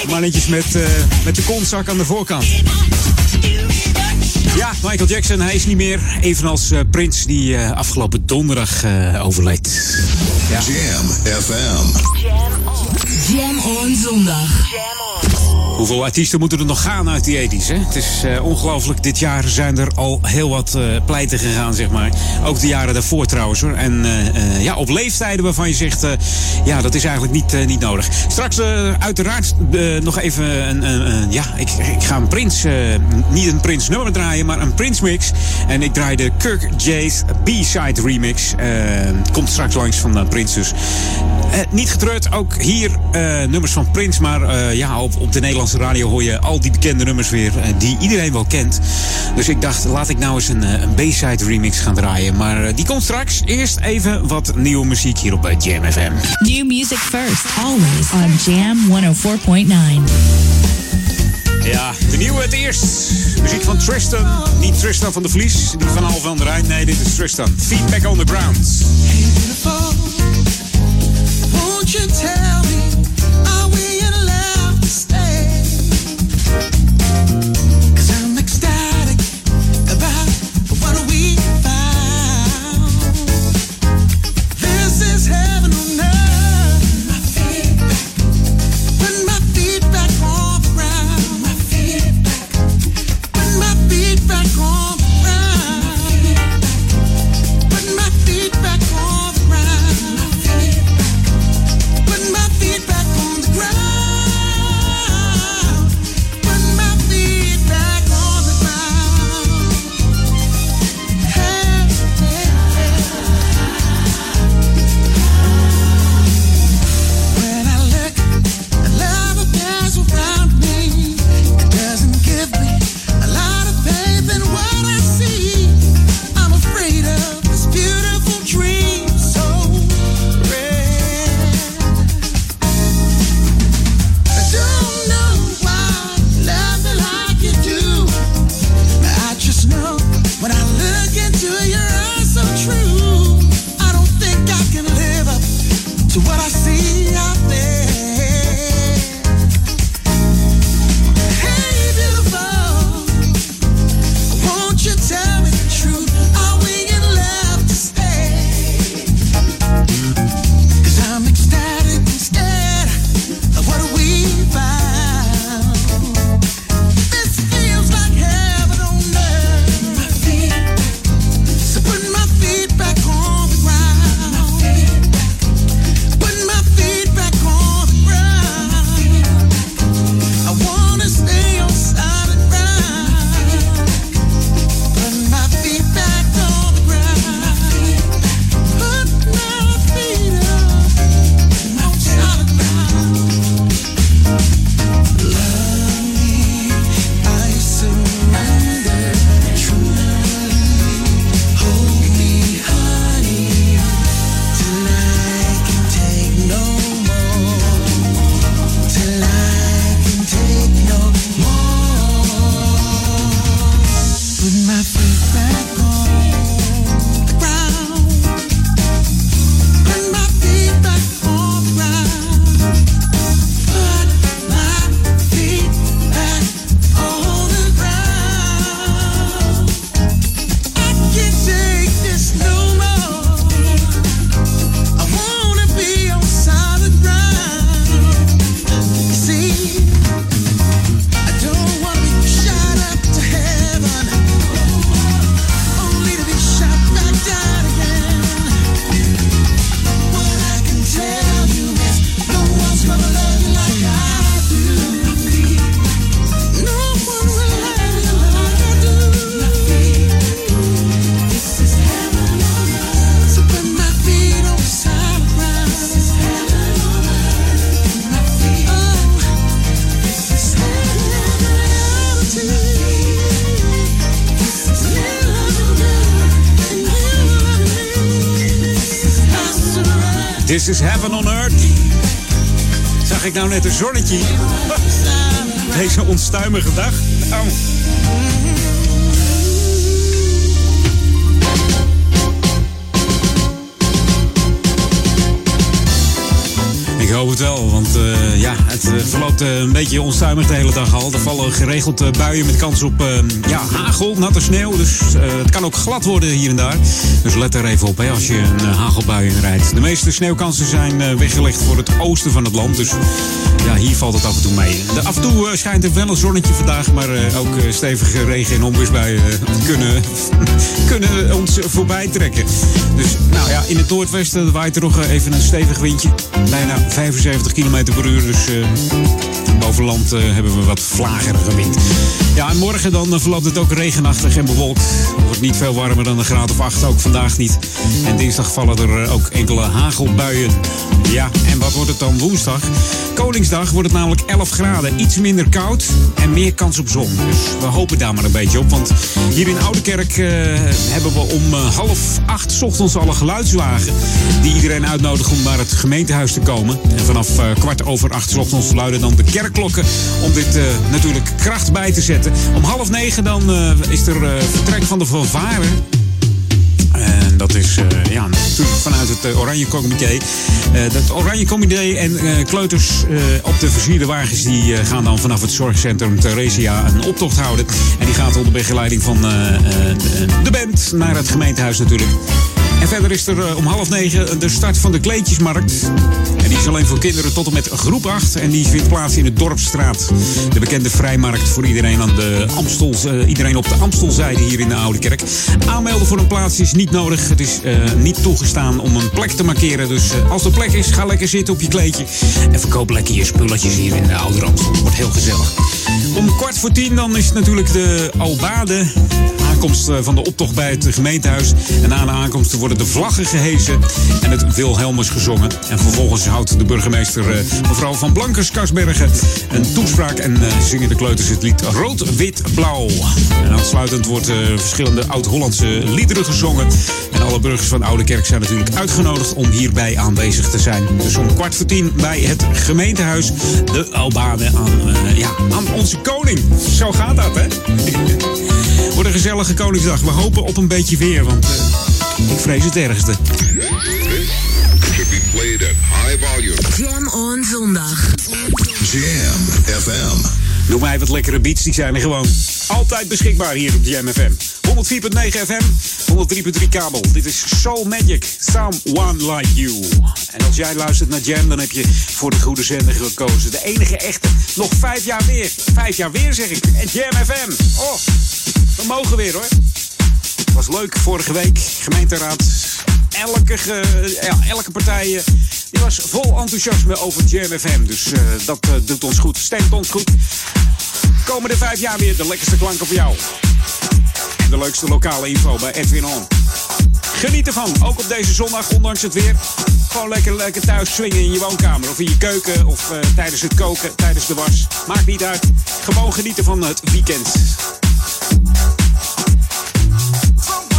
Mannetjes met, met de kontzak aan de voorkant. Ja, Michael Jackson, hij is niet meer. Evenals uh, Prins, die afgelopen donderdag uh, overleed. Jam FM. Jam on. Jam on zondag. Hoeveel artiesten moeten er nog gaan uit die 80s? Hè? Het is eh, ongelooflijk. Dit jaar zijn er al heel wat eh, pleiten gegaan, zeg maar. Ook de jaren daarvoor trouwens. En eh, ja, op leeftijden waarvan je zegt, ja, dat is eigenlijk niet, niet nodig. Straks uiteraard nog even een, een- een- ja, ik, ik ga een Prins, niet een Prins nummer draaien, maar een Prins mix. En ik draai de Kirk J's B-side remix. Komt straks langs van uh, Prins. Eh, niet getreurd, ook hier nummers van Prins. Maar ja, op, op de Nederlandse radio hoor je al die bekende nummers weer. eh, die iedereen wel kent. Dus ik dacht, laat ik nou eens een, eh, een B-side remix gaan draaien. Maar eh, die komt straks. Eerst even wat nieuwe muziek hier op Jam FM. New music first, always on Jam 104.9. Ja, de nieuwe het eerst. Muziek van Tristan. Niet Tristan van de Vlies, die van Al van der Rijn. Nee, dit is Tristan. Feedback on the ground. Won't you tell zonnetje? Deze onstuimige dag. Ik hoop het wel, want eh, ja, het eh, verloopt eh, een beetje onstuimig de hele dag al. Er vallen geregeld eh, buien met kans op eh, ja, hagel, natte sneeuw. Dus het kan ook glad worden hier en daar. Dus let er even op hè, als je een eh, hagelbui inrijdt. De meeste sneeuwkansen zijn weggelegd voor het oosten van het land. Dus ja, hier valt het af en toe mee. De, af en toe schijnt er wel een zonnetje vandaag. Maar ook stevige regen- en onweersbuien kunnen, kunnen ons voorbij trekken. Dus nou ja, in het noordwesten waait er nog even een stevig windje. Bijna 75 km per uur. Dus boven land eh, hebben we wat vlagerige wind. Ja, en morgen dan eh, verloopt het ook regenachtig en bewolkt. Het wordt niet veel warmer dan een graad of 8, ook vandaag niet. En dinsdag vallen er eh, ook enkele hagelbuien. Ja, en wat wordt het dan woensdag? Koningsdag wordt het namelijk 11 graden. Iets minder koud en meer kans op zon. Dus we hopen daar maar een beetje op. Want hier in Oudekerk eh, hebben we om eh, half acht ochtends al een geluidswagen. Die iedereen uitnodigt om naar het gemeentehuis te komen. En vanaf eh, kwart over acht ochtends luiden dan de kerkklokken. Om dit natuurlijk kracht bij te zetten. Om half negen dan is er vertrek van de fanfare. Dat is eh, ja, natuurlijk vanuit het eh, Oranje Comité. Eh, dat Oranje Comité en kleuters op de versierde wagens... die gaan dan vanaf het zorgcentrum Theresia een optocht houden. En die gaat onder begeleiding van de band naar het gemeentehuis natuurlijk. En verder is er eh, om half negen de start van de kleedjesmarkt. En die is alleen voor kinderen tot en met groep 8. En die vindt plaats in de Dorpsstraat. De bekende vrijmarkt voor iedereen, aan de Amstel, eh, iedereen op de Amstelzijde hier in de Oude Kerk. Aanmelden voor een plaats is niet nodig. Het is eh, niet toegestaan om een plek te markeren. Dus als er plek is, ga lekker zitten op je kleedje. En verkoop lekker je spulletjes hier in de Oude Amstel. Wordt heel gezellig. Om kwart voor tien dan is natuurlijk de Albade. Aankomst van de optocht bij het gemeentehuis. En na de aankomst de vlaggen gehesen en het Wilhelmus gezongen. En vervolgens houdt de burgemeester eh, mevrouw van Blankers Karsbergen een toespraak. En eh, zingen de kleuters het lied Rood, Wit, Blauw. En aansluitend wordt eh, verschillende oud-Hollandse liederen gezongen. En alle burgers van Oude Kerk zijn natuurlijk uitgenodigd om hierbij aanwezig te zijn. Dus om kwart voor tien bij het gemeentehuis de Albade aan, ja, aan onze koning. Zo gaat dat, hè? Wordt een gezellige Koningsdag. We hopen op een beetje weer, want ik vrees het ergste. Should be played at high volume. Jam on zondag. Jam FM. Doe mij wat lekkere beats, die zijn er gewoon altijd beschikbaar hier op Jam FM. 104.9 FM, 103.3 kabel. Dit is Soul Magic, Someone Like You. En als jij luistert naar Jam, dan heb je voor de goede zender gekozen. De enige echte. Nog vijf jaar weer. Vijf jaar weer zeg ik. En Jam FM. Oh, we mogen weer hoor. Was leuk vorige week, gemeenteraad. Elke, ge- ja, elke partij eh, die was vol enthousiasme over Jam FM. Dus eh, dat eh, doet ons goed, stemt ons goed. Komende vijf jaar weer de lekkerste klanken voor jou. De leukste lokale info bij Edwin On. Geniet ervan, ook op deze zondag, ondanks het weer. Gewoon lekker, lekker thuis swingen in je woonkamer. Of in je keuken, of eh, tijdens het koken, tijdens de was. Maakt niet uit. Gewoon genieten van het weekend. Someone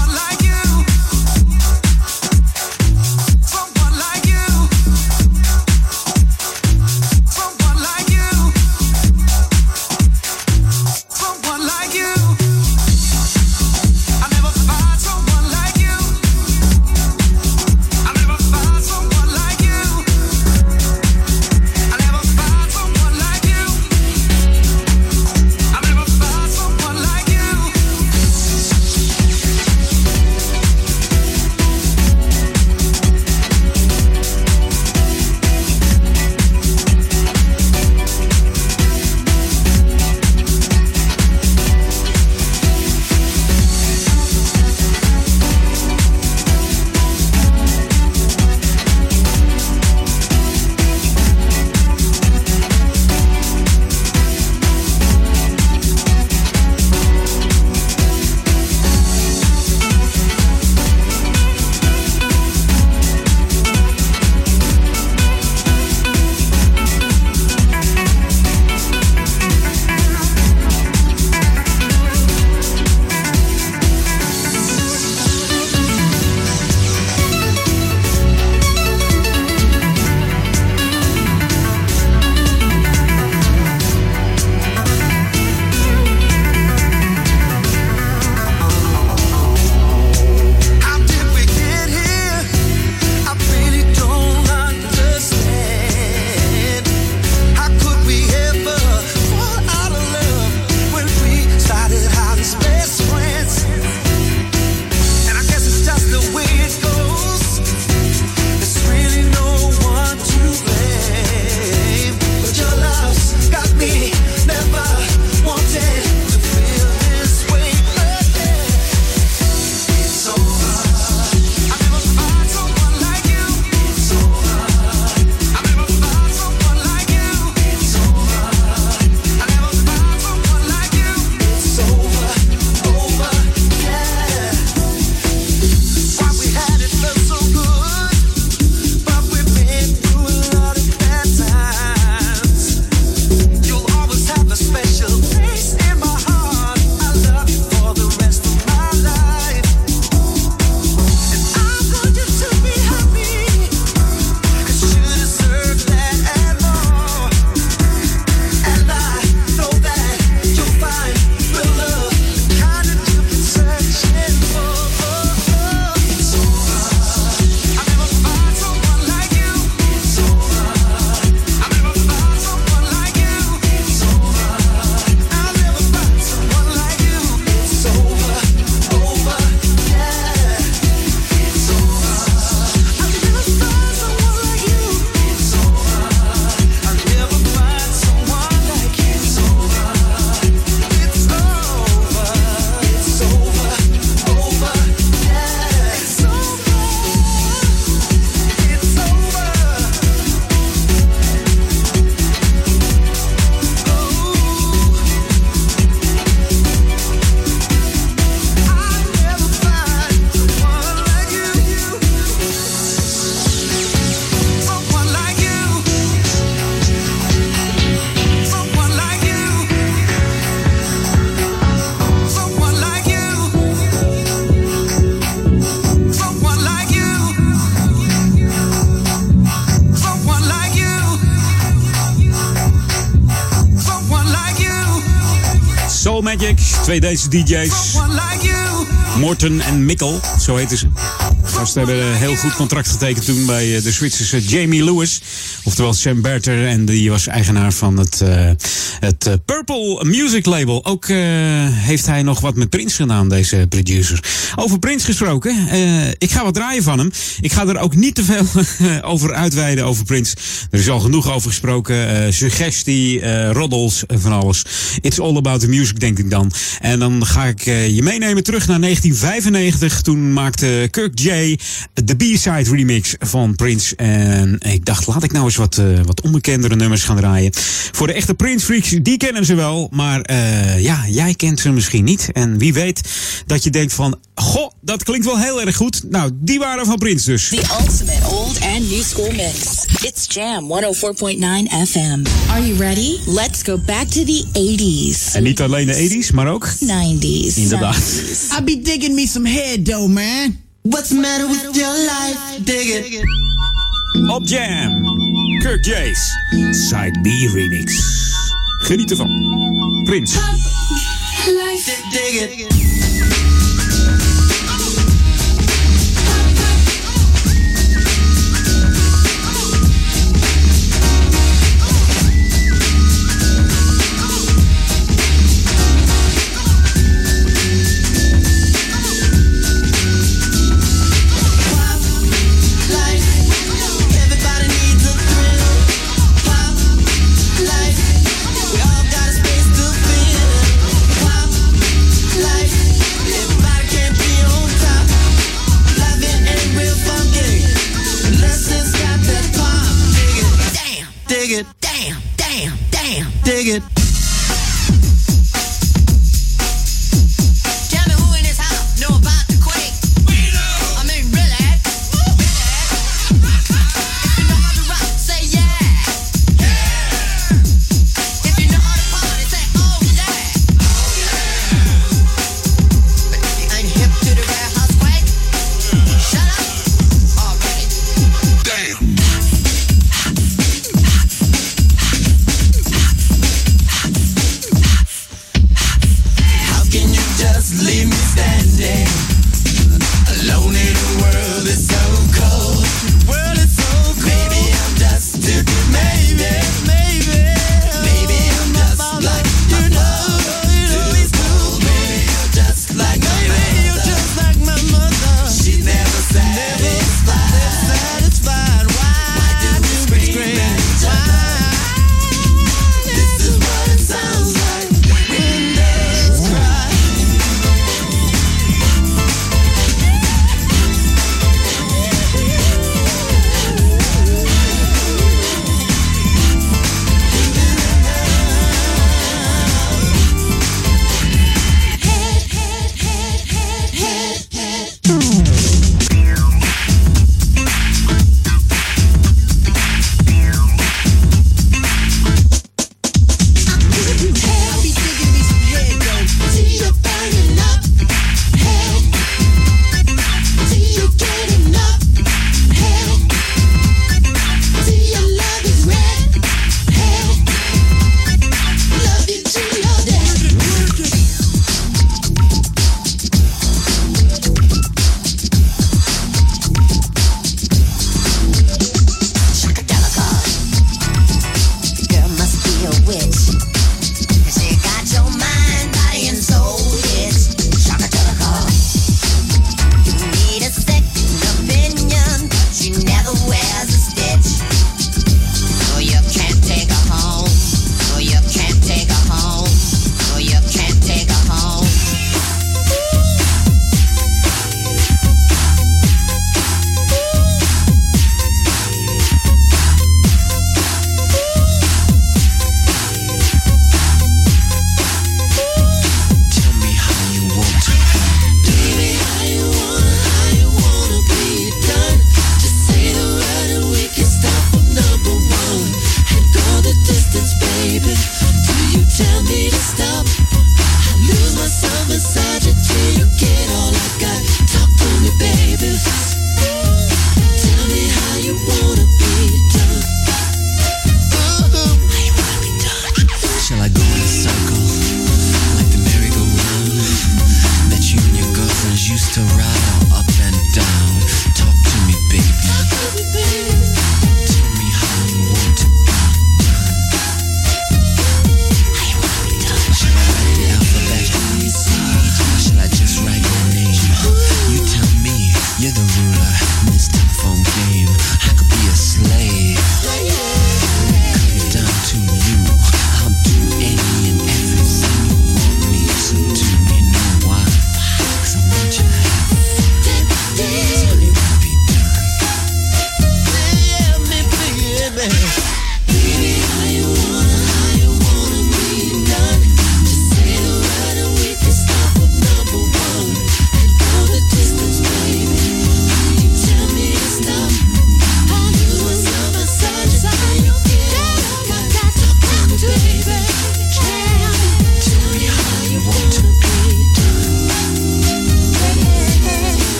Deze DJ's. Morton en Mikkel, zo heten ze. Gasten hebben een heel goed contract getekend toen bij eh, de Zwitserse Jamie Lewis. Oftewel Sam Berter. En die was eigenaar van het, eh, het eh, Purple Music Label. Ook eh, heeft hij nog wat met Prince gedaan, deze producer. Over Prince gesproken. eh, ik ga wat draaien van hem. Ik ga er ook niet te veel over uitweiden over Prince. Er is al genoeg over gesproken. eh, suggestie, roddels, van alles. It's all about the music, denk ik dan. En dan ga ik je meenemen terug naar 1995. Toen maakte Kirk J de B-side remix van Prince. En ik dacht, laat ik nou eens wat, wat onbekendere nummers gaan draaien. Voor de echte Prince freaks, die kennen ze wel. Maar eh, ja, jij kent ze misschien niet. En wie weet dat je denkt van, goh, dat klinkt wel heel erg goed. Nou, die waren van Prince dus. The ultimate old and new school mix. It's Jam 104.9 FM. Are you ready? Let's go back to the 80s. En niet alleen de 80s, maar ook 90s. Inderdaad. I be digging me some head though, man. What's the matter with your life? Dig it. Op Jam. Kirk J's Side B remix. Geniet ervan. Prince.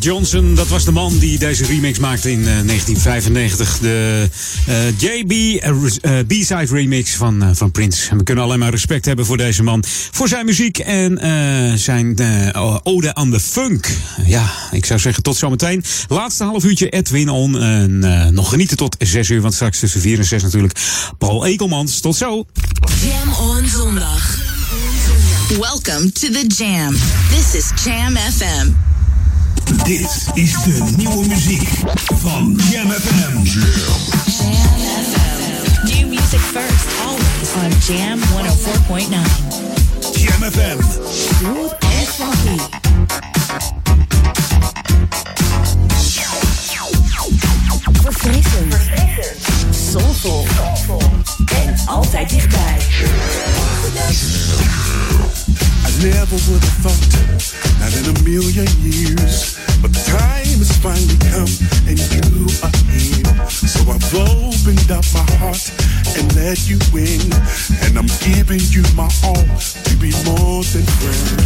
Johnson, dat was de man die deze remix maakte in eh, 1995. De eh, JB eh, eh, B-side remix van, eh, van Prince. En we kunnen alleen maar respect hebben voor deze man. Voor zijn muziek en eh, zijn eh, ode aan de funk. Ja, ik zou zeggen tot zometeen. Laatste half uurtje Edwin On. En eh, nog genieten tot 6 uur, want straks tussen 4 en 6 natuurlijk Paul Ekelmans. Tot zo. Jam on zondag. Welcome to the Jam. This is Jam FM. Dit is de nieuwe muziek van Jam FM. New music first, always on Jam 104.9. Jam FM. Smooth and funky. Verfrissend. Soulful. En altijd dichtbij. I never would have thought, not in a million years, let you in, and I'm giving you my all to be more than friends.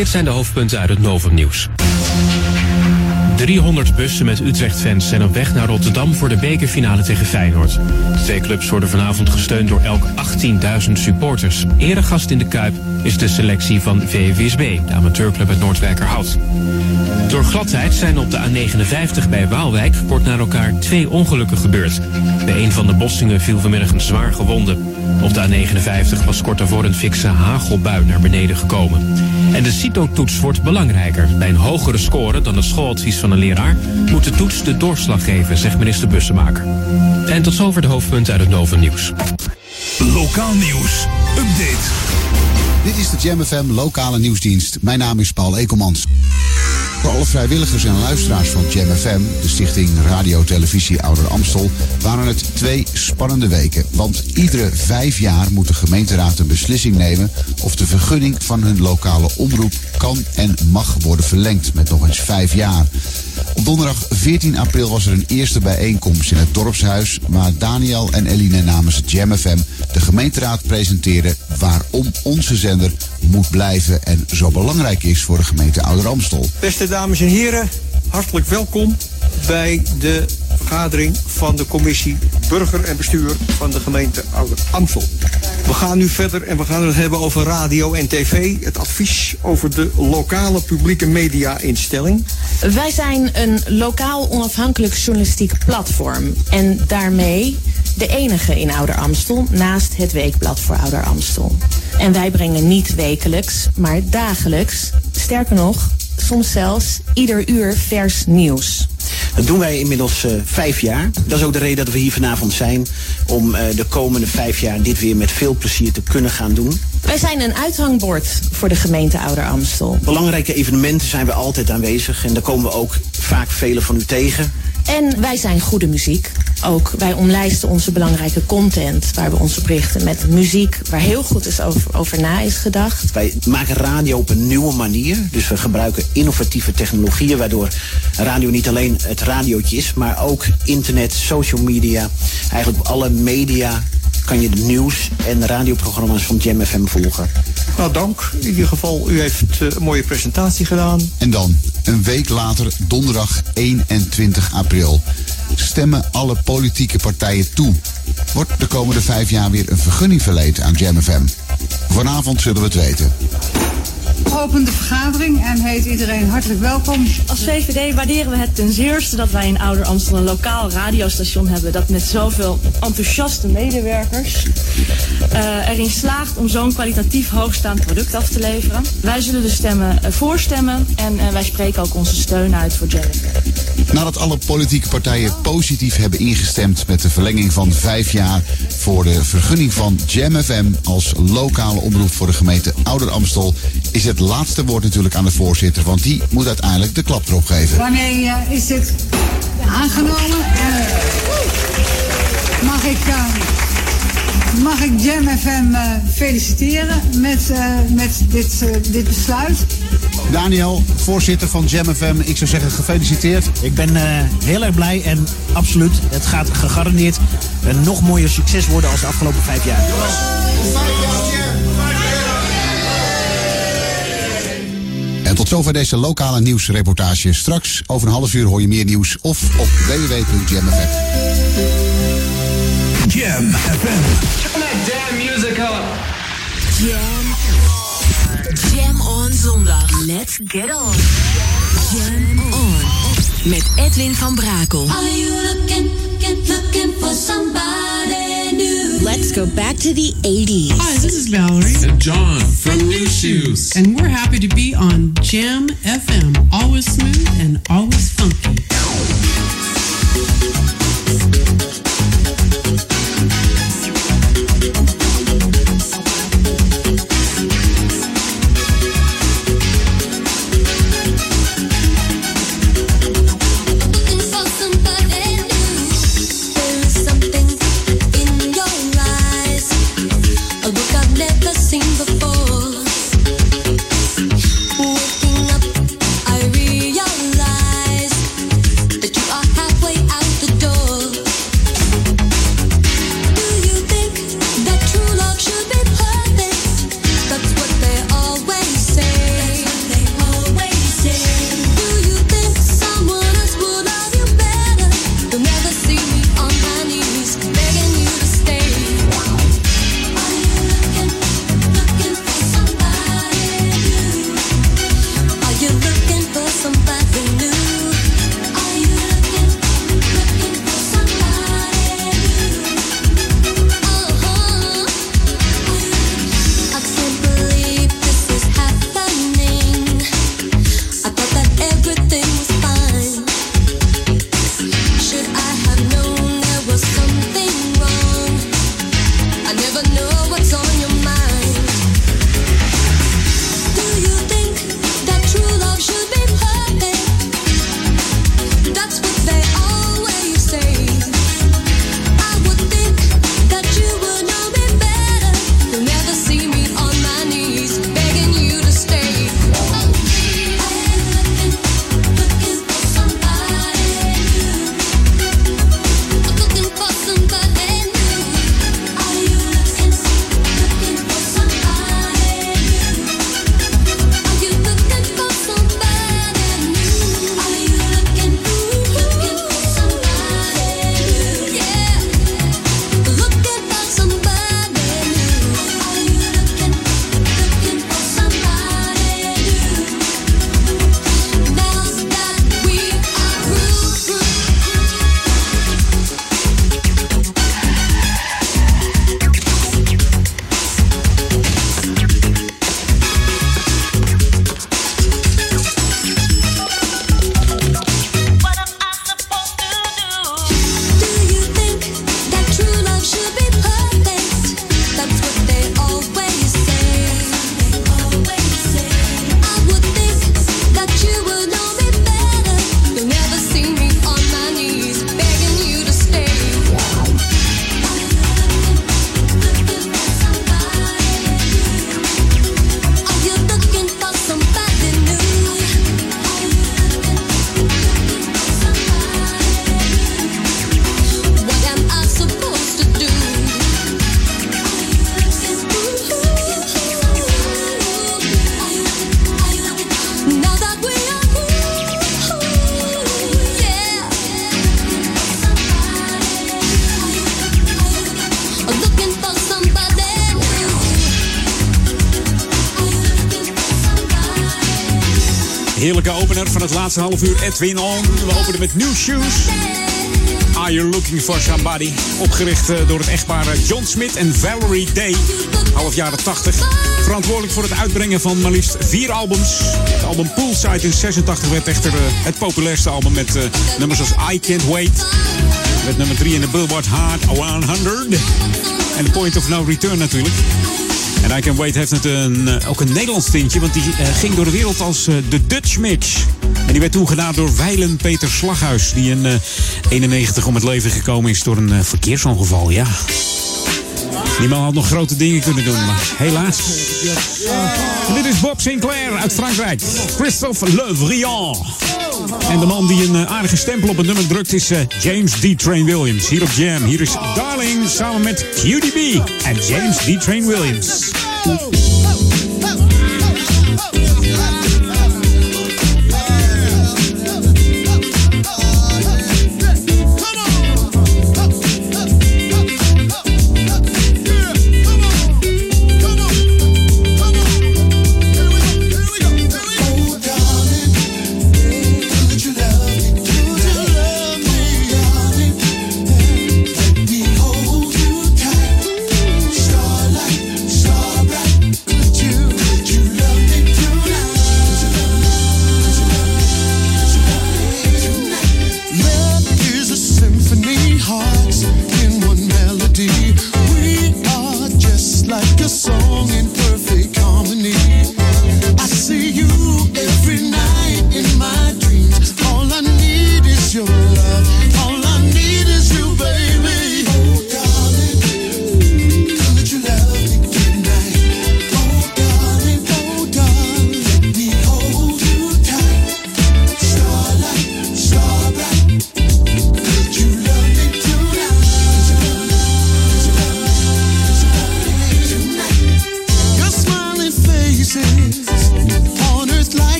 Dit zijn de hoofdpunten uit het Novum-nieuws. 300 bussen met Utrecht-fans zijn op weg naar Rotterdam voor de bekerfinale tegen Feyenoord. De twee clubs worden vanavond gesteund door elk 18.000 supporters. Eerder gast in de Kuip is de selectie van VVSB, de amateurclub uit Noordwijkerhout. Door gladheid zijn op de A59 bij Waalwijk kort na elkaar twee ongelukken gebeurd. Bij een van de bossingen viel vanmiddag een zwaar gewonde. Op de A59 was kort daarvoor een fikse hagelbui naar beneden gekomen. En de CITO-toets wordt belangrijker. Bij een hogere score dan het schooladvies van een leraar... moet de toets de doorslag geven, zegt minister Bussemaker. En tot zover de hoofdpunten uit het Noven Nieuws. Lokaal nieuws. Update. Dit is de Jam FM lokale nieuwsdienst. Mijn naam is Paul Ekelmans. Voor alle vrijwilligers en luisteraars van Jam FM, de stichting Radio Televisie Ouder Amstel, waren het twee spannende weken. Want iedere vijf jaar moet de gemeenteraad een beslissing nemen of de vergunning van hun lokale omroep kan en mag worden verlengd met nog eens vijf jaar. Op donderdag 14 april was er een eerste bijeenkomst in het dorpshuis waar Daniel en Eline namens Jam FM de gemeenteraad presenteren waarom onze zender moet blijven en zo belangrijk is voor de gemeente Ouder Amstel. Beste dames en heren, hartelijk welkom bij de vergadering van de commissie Burger en Bestuur van de gemeente Ouder Amstel. We gaan nu verder en we gaan het hebben over radio en tv, het advies over de lokale publieke media-instelling. Wij zijn een lokaal onafhankelijk journalistiek platform. En daarmee de enige in Ouder Amstel naast het Weekblad voor Ouder Amstel. En wij brengen niet wekelijks, maar dagelijks, sterker nog, soms zelfs ieder uur vers nieuws. Dat doen wij inmiddels eh, vijf jaar. Dat is ook de reden dat we hier vanavond zijn. Om eh, de komende vijf jaar dit weer met veel plezier te kunnen gaan doen. Wij zijn een uithangbord voor de gemeente Ouder Amstel. Belangrijke evenementen zijn we altijd aanwezig. En daar komen we ook vaak vele van u tegen. En wij zijn goede muziek. Ook wij omlijsten onze belangrijke content, waar we ons berichten met muziek waar heel goed is over, over na is gedacht. Wij maken radio op een nieuwe manier. Dus we gebruiken innovatieve technologieën. Waardoor radio niet alleen het radiootje is. Maar ook internet, social media. Eigenlijk op alle media kan je de nieuws en radioprogramma's van Jam FM volgen. Nou, dank. In ieder geval, u heeft eh, een mooie presentatie gedaan. En dan, een week later, donderdag 21 april, stemmen alle politieke partijen toe. Wordt de komende vijf jaar weer een vergunning verleend aan Jam FM? Vanavond zullen we het weten. Opent de vergadering en heet iedereen hartelijk welkom. Als VVD waarderen we het ten zeerste dat wij in Ouder Amstel een lokaal radiostation hebben dat met zoveel enthousiaste medewerkers eh, erin slaagt om zo'n kwalitatief hoogstaand product af te leveren. Wij zullen de stemmen eh, voorstemmen en eh, wij spreken ook onze steun uit voor Jennifer. Nadat alle politieke partijen positief hebben ingestemd met de verlenging van vijf jaar voor de vergunning van Jam FM als lokale omroep voor de gemeente Ouder Amstel, is het laatste woord natuurlijk aan de voorzitter, want die moet uiteindelijk de klap erop geven. Wanneer eh, is dit aangenomen? En mag ik, eh, mag ik Jam FM eh, feliciteren met, eh, met dit, eh, dit besluit? Daniel, voorzitter van Jam FM, ik zou zeggen gefeliciteerd. Ik ben eh, heel erg blij en absoluut, het gaat gegarandeerd een nog mooier succes worden als de afgelopen vijf jaar. En tot zover deze lokale nieuwsreportage. Straks over een half uur hoor je meer nieuws of op www.jamfm. Jam FM. Turn that damn music up. Jam. Jam on zondag. Let's get on. Jam on. Met Edwin van Brakel. Are you looking, looking, looking for somebody new? Let's go back to the 80s. Hi, this is Valerie. And John from New Shoes. And we're happy to be on Jam FM. Always smooth and always funky. laatste half uur Edwin On. We openen met New Shoes. Are You Looking For Somebody? Opgericht eh, door het echtpaar eh, John Smith en Valerie Day. Half jaren 80. Verantwoordelijk voor het uitbrengen van maar liefst vier albums. Het album Poolside in 86 werd echter eh, het populairste album met nummers als I Can't Wait. Met nummer 3 in de Billboard Hard 100. En The Point of No Return natuurlijk. En I Can Wait heeft het een, ook een Nederlands tintje, want die ging door de wereld als de Dutch Mix. En die werd toen gedaan door Weilen Peter Slaghuis, die in eh, 91 om het leven gekomen is door een eh, verkeersongeval. Ja. Die man had nog grote dingen kunnen doen, maar helaas. Dit is Bob Sinclair uit Frankrijk. Christophe Le Vrian. En de man die een eh, aardige stempel op het nummer drukt is James D. Train Williams. Hier op Jam. Hier is Darling samen met QDB en James D. Train Williams.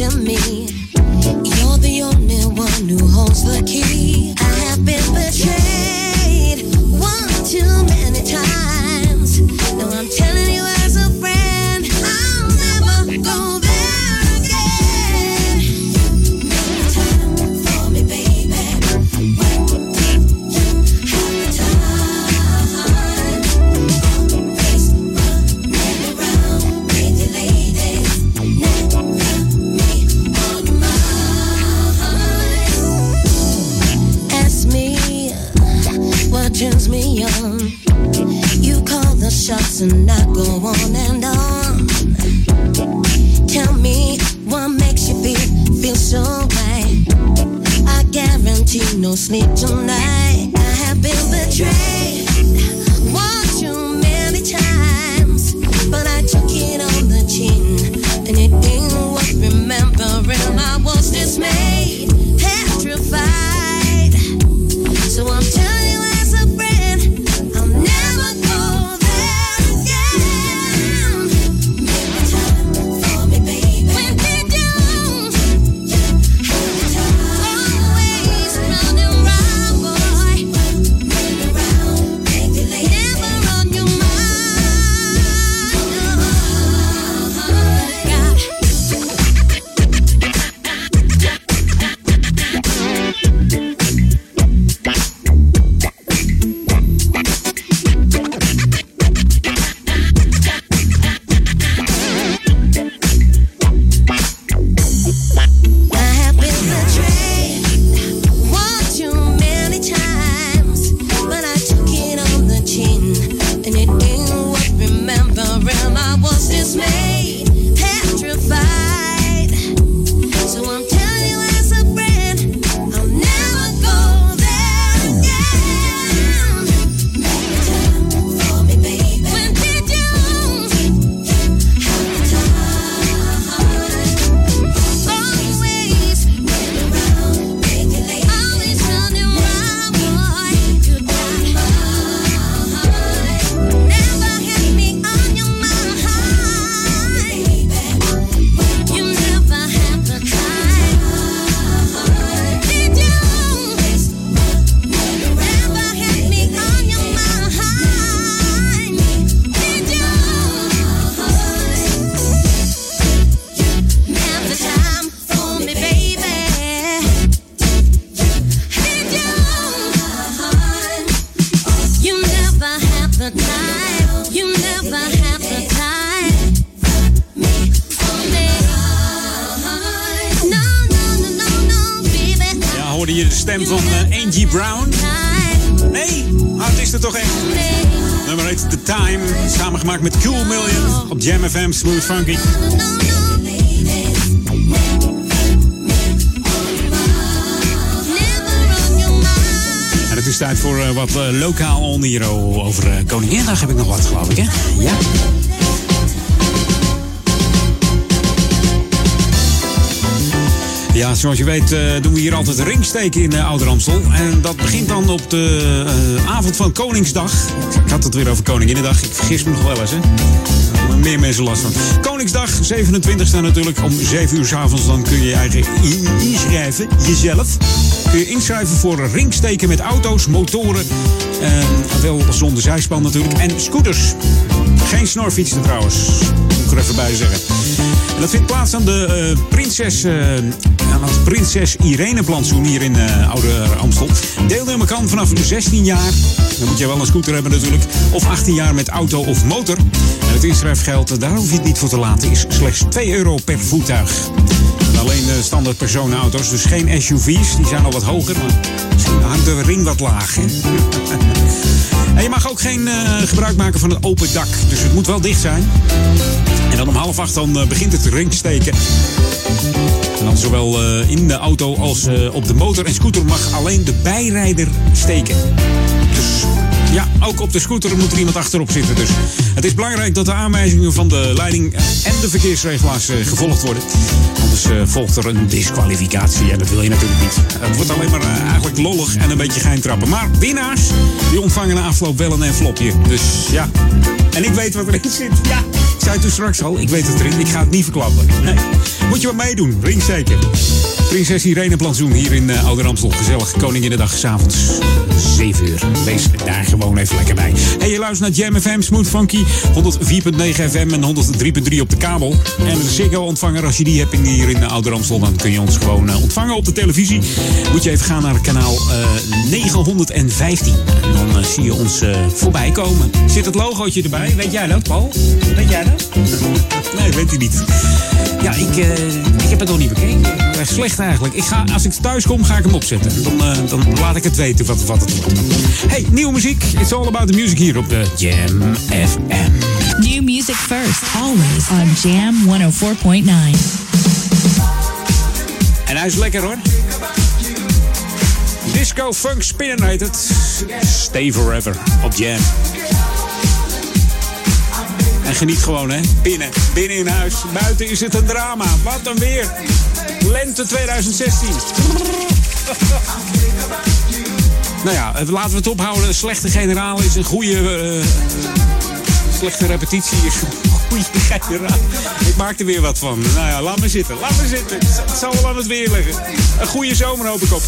imagine me. En het is tijd voor eh, wat eh, lokaal oniro over eh, uh, Koninginnedag heb ik nog wat, geloof ik, hè? Ja. Ja, zoals je weet doen we hier altijd ringsteken in uh, Ouder En dat begint dan op de avond van Koningsdag. Ik had het weer over Koninginnedag. Ik vergis me nog wel eens, hè meer mensen last van. Koningsdag, 27e natuurlijk, om 7 uur s avonds. Dan kun je je eigen inschrijven, jezelf. Kun je inschrijven voor ringsteken met auto's, motoren. Ehm, wel zonder zijspan natuurlijk. En scooters. Geen snorfietsen trouwens. Moet ik er even bij zeggen. Dat vindt plaats aan de eh, Prinses, aan het Prinses Irene plantsoen hier in eh, Oude Amstel. Deelnemen kan vanaf 16 jaar. Dan moet je wel een scooter hebben natuurlijk. Of 18 jaar met auto of motor. En het inschrijfgeld, daar hoef je het niet voor te laten, is slechts 2 euro per voertuig. En alleen de standaard personenauto's, dus geen SUV's. Die zijn al wat hoger, maar misschien hangt de ring wat laag. En je mag ook geen eh, gebruik maken van het open dak. Dus het moet wel dicht zijn. En dan om half acht dan eh, begint het ringsteken. En dan zowel eh, in de auto als op de motor en scooter mag alleen de bijrijder steken. Dus ja, ook op de scooter moet er iemand achterop zitten. Dus het is belangrijk dat de aanwijzingen van de leiding en de verkeersregelaars eh, gevolgd worden. Anders eh, volgt er een disqualificatie en dat wil je natuurlijk niet. Het wordt alleen maar eh, eigenlijk lollig en een beetje geintrappen. Maar winnaars, die ontvangen na afloop wel een envelopje. Dus ja, en ik weet wat erin zit. Ja, ik zei het toen straks al, ik weet het erin. Ik ga het niet verklappen. Nee. Moet je wat meedoen, ring zeker. Prinses Irene Plantsoen hier in uh, Ouder Amstel. Gezellig, Koninginnedag, s'avonds 7 uur. Wees daar gewoon even lekker bij. Hey, je luistert naar Jam FM, Smooth Funky. 104.9 FM en 103.3 op de kabel. En een Ziggo-ontvanger, als je die hebt hier in Ouder Amstel... dan kun je ons gewoon uh, ontvangen op de televisie. Moet je even gaan naar kanaal uh, 915. En dan zie je ons voorbij komen. Zit het logootje erbij? Weet jij dat, Paul? Weet jij dat? nee, weet hij niet. Ja, ik, ik heb het nog niet bekeken. Slecht eigenlijk. Ik ga, als ik thuis kom, ga ik hem opzetten. Dan, uh, dan laat ik het weten wat, wat het wordt. Hey, nieuwe muziek. It's all about the music hier op de Jam FM. New music first, always on Jam 104.9. En hij is lekker hoor. Disco Funk Spinner heet het. Stay Forever op Jam. En geniet gewoon, hè. Binnen. Binnen in huis. Buiten is het een drama. Wat een weer. Lente 2016. nou ja, laten we het ophouden. Een slechte generaal is een goede... Uh, slechte repetitie is een goede generaal. Ik maak er weer wat van. Nou ja, laat me zitten. Laat me zitten. Het zal wel aan het weer liggen. Een goede zomer hoop ik op.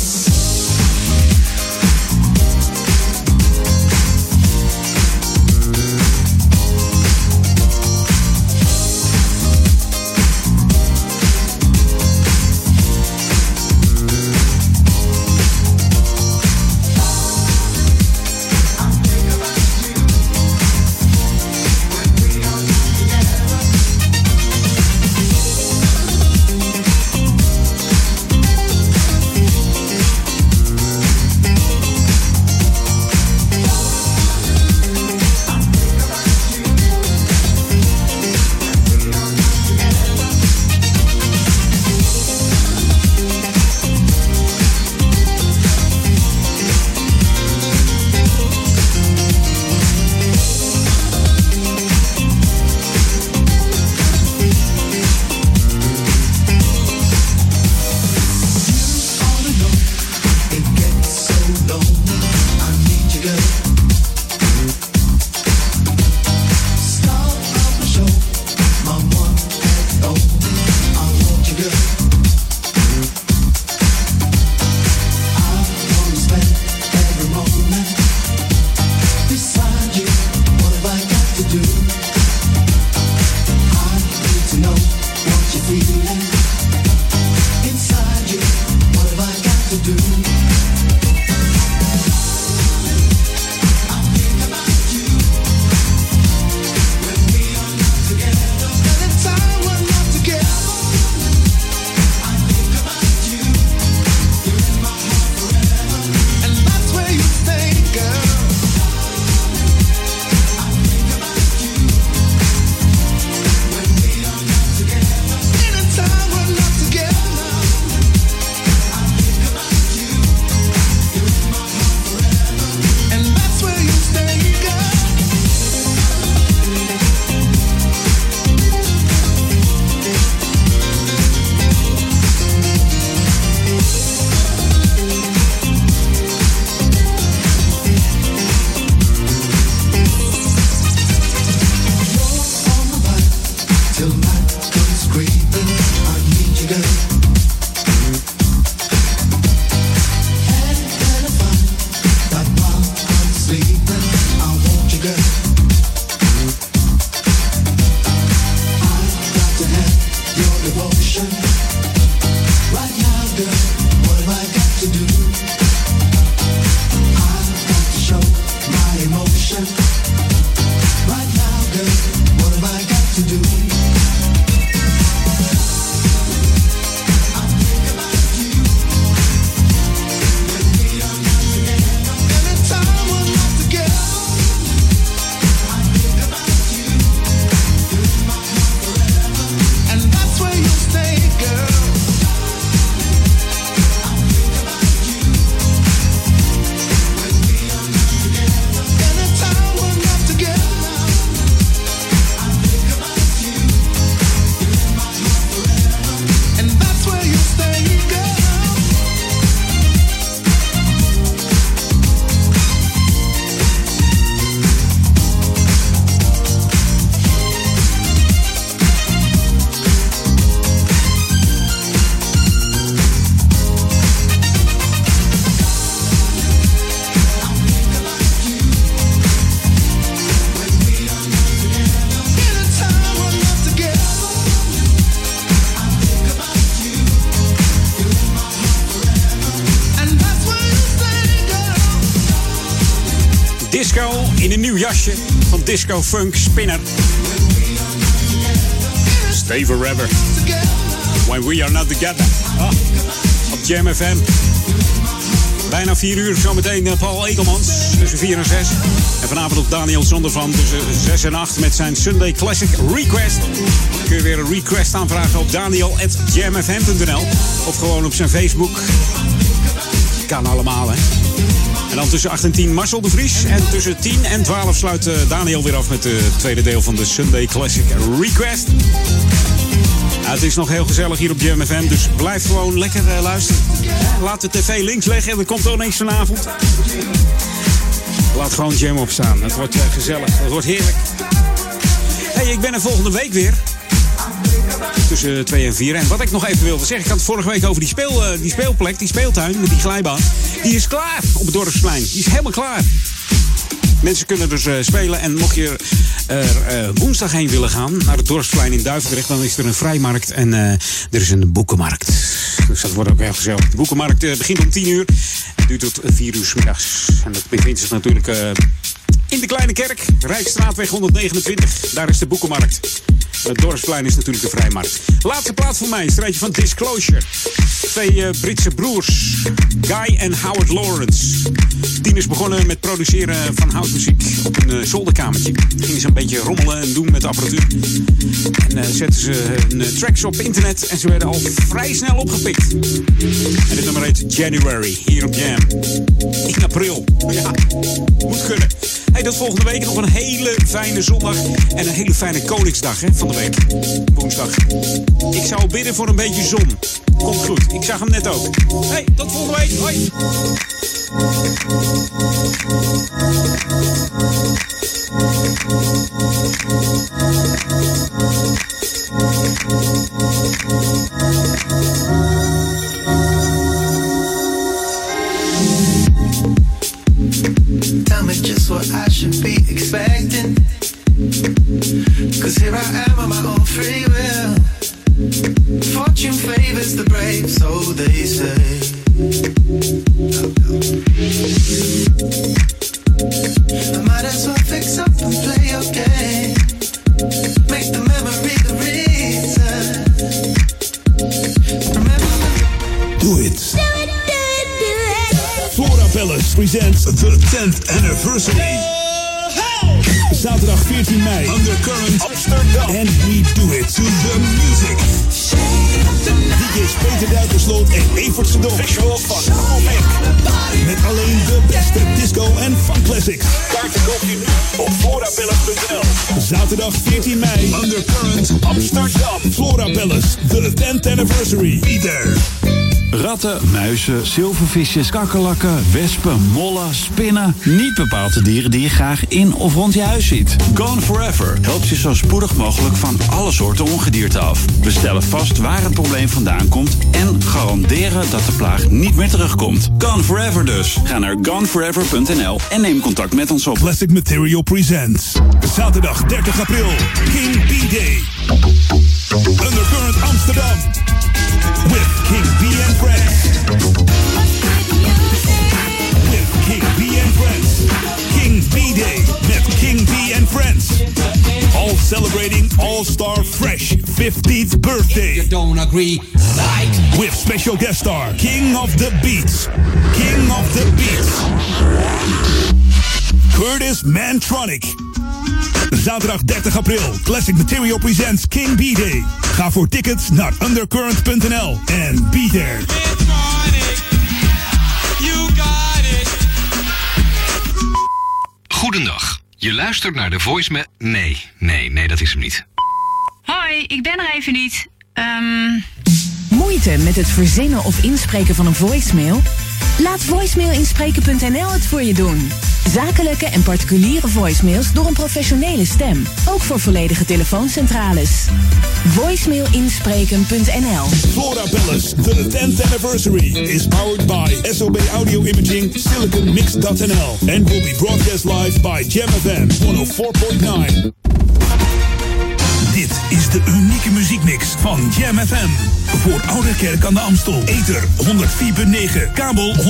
jasje van Disco Funk Spinner. Stay forever. When we are not together. Ah, op Jam FM. Bijna 4 uur zometeen eh, Paul Ekelmans tussen 4 en 6. En vanavond op Daniel Zonder van tussen 6 en 8 met zijn Sunday Classic Request. Kun je weer een request aanvragen op daniel.jamfm.nl of gewoon op zijn Facebook. Kan allemaal, hè. En dan tussen 8 en 10 Marcel de Vries. En tussen 10 en 12 sluit eh, Daniel weer af met het tweede deel van de Sunday Classic Request. Het is nog heel gezellig hier op Jam FM, dus blijf gewoon lekker eh, luisteren. Laat de tv links leggen en er komt ook vanavond. Laat gewoon Jam opstaan. Het wordt eh, gezellig. Het wordt heerlijk. hey, ik ben er volgende week weer. Tussen 2 en 4. En wat ik nog even wilde zeggen, ik had het vorige week over die, speel, eh, die speelplek, die speeltuin met die glijbaan. Die is klaar op het dorpsplein. Die is helemaal klaar. Mensen kunnen dus eh, spelen. En mocht je er eh, woensdag heen willen gaan naar het dorpsplein in Duivendrecht, dan is er een vrijmarkt en er is een boekenmarkt. Dus dat wordt ook heel gezellig. De boekenmarkt begint om 10 uur en duurt tot 4 uur middags. En dat bevindt zich natuurlijk eh, in de Kleine Kerk, Rijksstraatweg 129. Daar is de boekenmarkt. Het dorpsplein is natuurlijk de vrijmarkt. Laatste plaats voor mij, een strijdje van Disclosure. Twee eh, Britse broers, Guy en Howard Lawrence. Tien is begonnen met produceren van housemuziek op een eh, zolderkamertje. Gingen ze een beetje rommelen en doen met de apparatuur. En eh, zetten ze hun tracks op internet en ze werden al vrij snel opgepikt. En dit nummer heet January, hier op Jam. In april. Ja, moet kunnen. Hey, tot volgende week nog een hele fijne zondag en een hele fijne Koningsdag hè, van de week. Woensdag. Ik zou bidden voor een beetje zon. Komt goed. Ik zag hem net ook. Hey, tot volgende week. Hoi. Tell me just what I should be expecting. Cause here I am on my own free will. Fortune favors the brave, so they say. I might as well fix up and play your game. Make the memory the reason. Remember. Do it. Flora Palace presents the 10th anniversary. Zaterdag 14 mei. Undercurrent Amsterdam. And we do it to the music. DJ's Peter Duikersloot en Evert Sedon. Visual van Met alleen de beste disco en funk classics. Kaarten koop je nu op florapalace.nl. Zaterdag 14 mei. Undercurrent Amsterdam. Flora Palace. The 10th anniversary. Be there. Ratten, muizen, zilvervisjes, kakkerlakken, wespen, mollen, spinnen. Niet bepaalde dieren die je graag in of rond je huis ziet. Gone Forever helpt je zo spoedig mogelijk van alle soorten ongedierte af. We stellen vast waar het probleem vandaan komt en garanderen dat de plaag niet meer terugkomt. Gone Forever dus. Ga naar goneforever.nl en neem contact met ons op. Plastic Material Presents. Zaterdag 30 april. King B-Day. Undercurrent Amsterdam. With King B and Friends. King B and Friends. King B-Day met King B and Friends. All celebrating All-Star Fresh 15th birthday. You don't agree, like. With special guest star, King of the Beats. King of the Beats. Curtis Mantronic. Zaterdag 30 april. Classic Material presents King B-Day. Ga voor tickets naar undercurrent.nl en be there. Goedendag. Je luistert naar de voicemail. Nee, nee, nee, dat is hem niet. Hoi, ik ben er even niet. Ehm, Moeite met het verzinnen of inspreken van een voicemail? Laat voicemailinspreken.nl het voor je doen. Zakelijke en particuliere voicemails door een professionele stem. Ook voor volledige telefooncentrales. Voicemailinspreken.nl Flora Palace, the 10th anniversary, is powered by SOB Audio Imaging SiliconMix.nl and will be broadcast live by Jam FM 104.9. De unieke muziekmix van Jam FM. Voor Oude Kerk aan de Amstel. Ether 104.9, kabel 103.3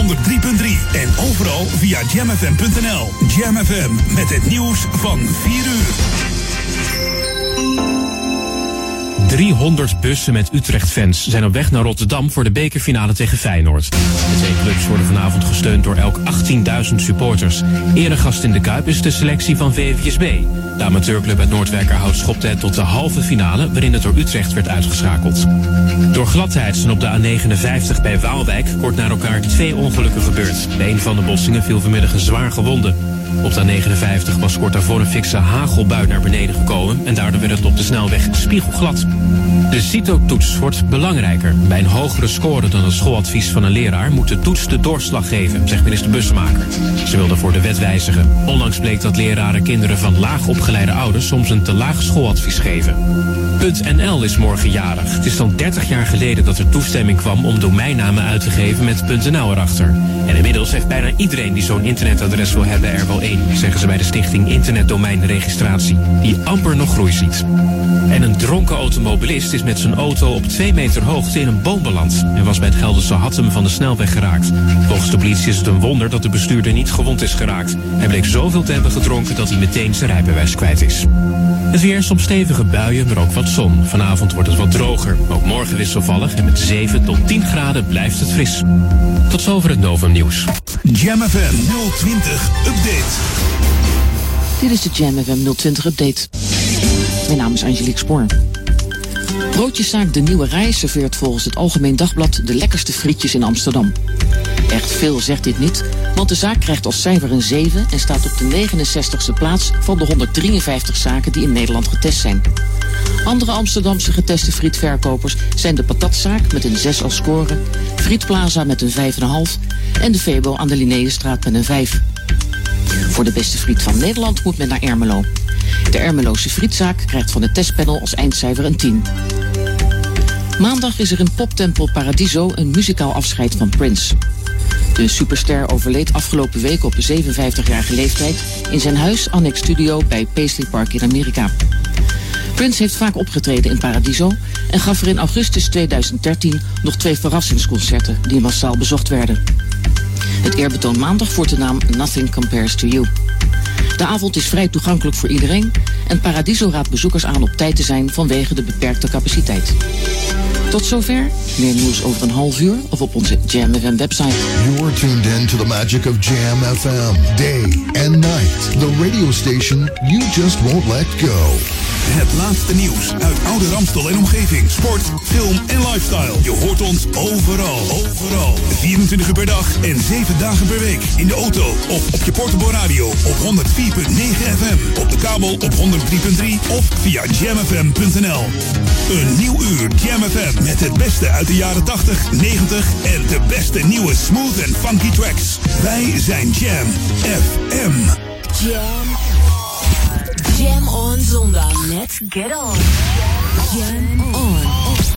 en overal via jamfm.nl. Jam FM met het nieuws van 4 uur. 300 bussen met Utrecht-fans zijn op weg naar Rotterdam voor de bekerfinale tegen Feyenoord. De twee clubs worden vanavond gesteund door elk 18.000 supporters. Eregast in de Kuip is de selectie van VVSB. De amateurclub uit Noordwijkerhout schopte het tot de halve finale, waarin het door Utrecht werd uitgeschakeld. Door gladheid zijn op de A59 bij Waalwijk kort na elkaar twee ongelukken gebeurd. Bij een van de botsingen viel vanmiddag een zwaar gewonde. Op de A59 was kort daarvoor een fikse hagelbui naar beneden gekomen en daardoor werd het op de snelweg spiegelglad. De CITO-toets wordt belangrijker. Bij een hogere score dan het schooladvies van een leraar moet de toets de doorslag geven, zegt minister Bussemaker. Ze wil daarvoor de wet wijzigen. Onlangs bleek dat leraren kinderen van laag ouders soms een te laag schooladvies geven. .nl is morgen jarig. Het is dan 30 jaar geleden dat er toestemming kwam om domeinnamen uit te geven met .nl erachter. En inmiddels heeft bijna iedereen die zo'n internetadres wil hebben er wel één, zeggen ze bij de stichting Internetdomeinregistratie, die amper nog groei ziet. En een dronken automobilist is met zijn auto op 2 meter hoogte in een boom beland en was bij het Gelderse Hattem van de snelweg geraakt. Volgens de politie is het een wonder dat de bestuurder niet gewond is geraakt. Hij bleek zoveel te hebben gedronken dat hij meteen zijn rijbewijs kwijt is. Het weer soms stevige buien, maar ook wat zon. Vanavond wordt het wat droger. Ook morgen wisselvallig en met 7 tot 10 graden blijft het fris. Tot zover het Novum nieuws. Jam FM 020 Update. Dit is de Jam FM 020 Update. Mijn naam is Angelique Spoor. Broodjeszaak De Nieuwe Rij serveert volgens het Algemeen Dagblad de lekkerste frietjes in Amsterdam. Echt veel zegt dit niet, want de zaak krijgt als cijfer een 7 en staat op de 69ste plaats van de 153 zaken die in Nederland getest zijn. Andere Amsterdamse geteste frietverkopers zijn de Patatzaak met een 6 als score, Frietplaza met een 5,5 en de Febo aan de Linnaeusstraat met een 5. Voor de beste friet van Nederland moet men naar Ermelo. De Ermeloze frietzaak krijgt van het testpanel als eindcijfer een 10. Maandag is er in poptempel Paradiso een muzikaal afscheid van Prince. De superster overleed afgelopen week op 57-jarige leeftijd in zijn huis Annex Studio bij Paisley Park in Amerika. Prince heeft vaak opgetreden in Paradiso en gaf er in augustus 2013 nog twee verrassingsconcerten die massaal bezocht werden. Het eerbetoon maandag voert de naam Nothing Compares to You. De avond is vrij toegankelijk voor iedereen en Paradiso raadt bezoekers aan op tijd te zijn vanwege de beperkte capaciteit. Tot zover. Meer nieuws over een half uur of op onze Jam FM website. You're tuned in to the magic of Jam FM. Day and night. The radio station you just won't let go. Het laatste nieuws uit Oude Ramstel en omgeving. Sport, film en lifestyle. Je hoort ons overal. Overal. 24 uur per dag en 7 dagen per week. In de auto of op je portable radio op 104.9 FM. Op de kabel op 103.3 of via jamfm.nl. Een nieuw uur Jam FM met het beste uit de jaren 80, 90 en de beste nieuwe smooth en funky tracks. Wij zijn Jam FM. Jam. Jam on zondag. Let's get on. Jam on.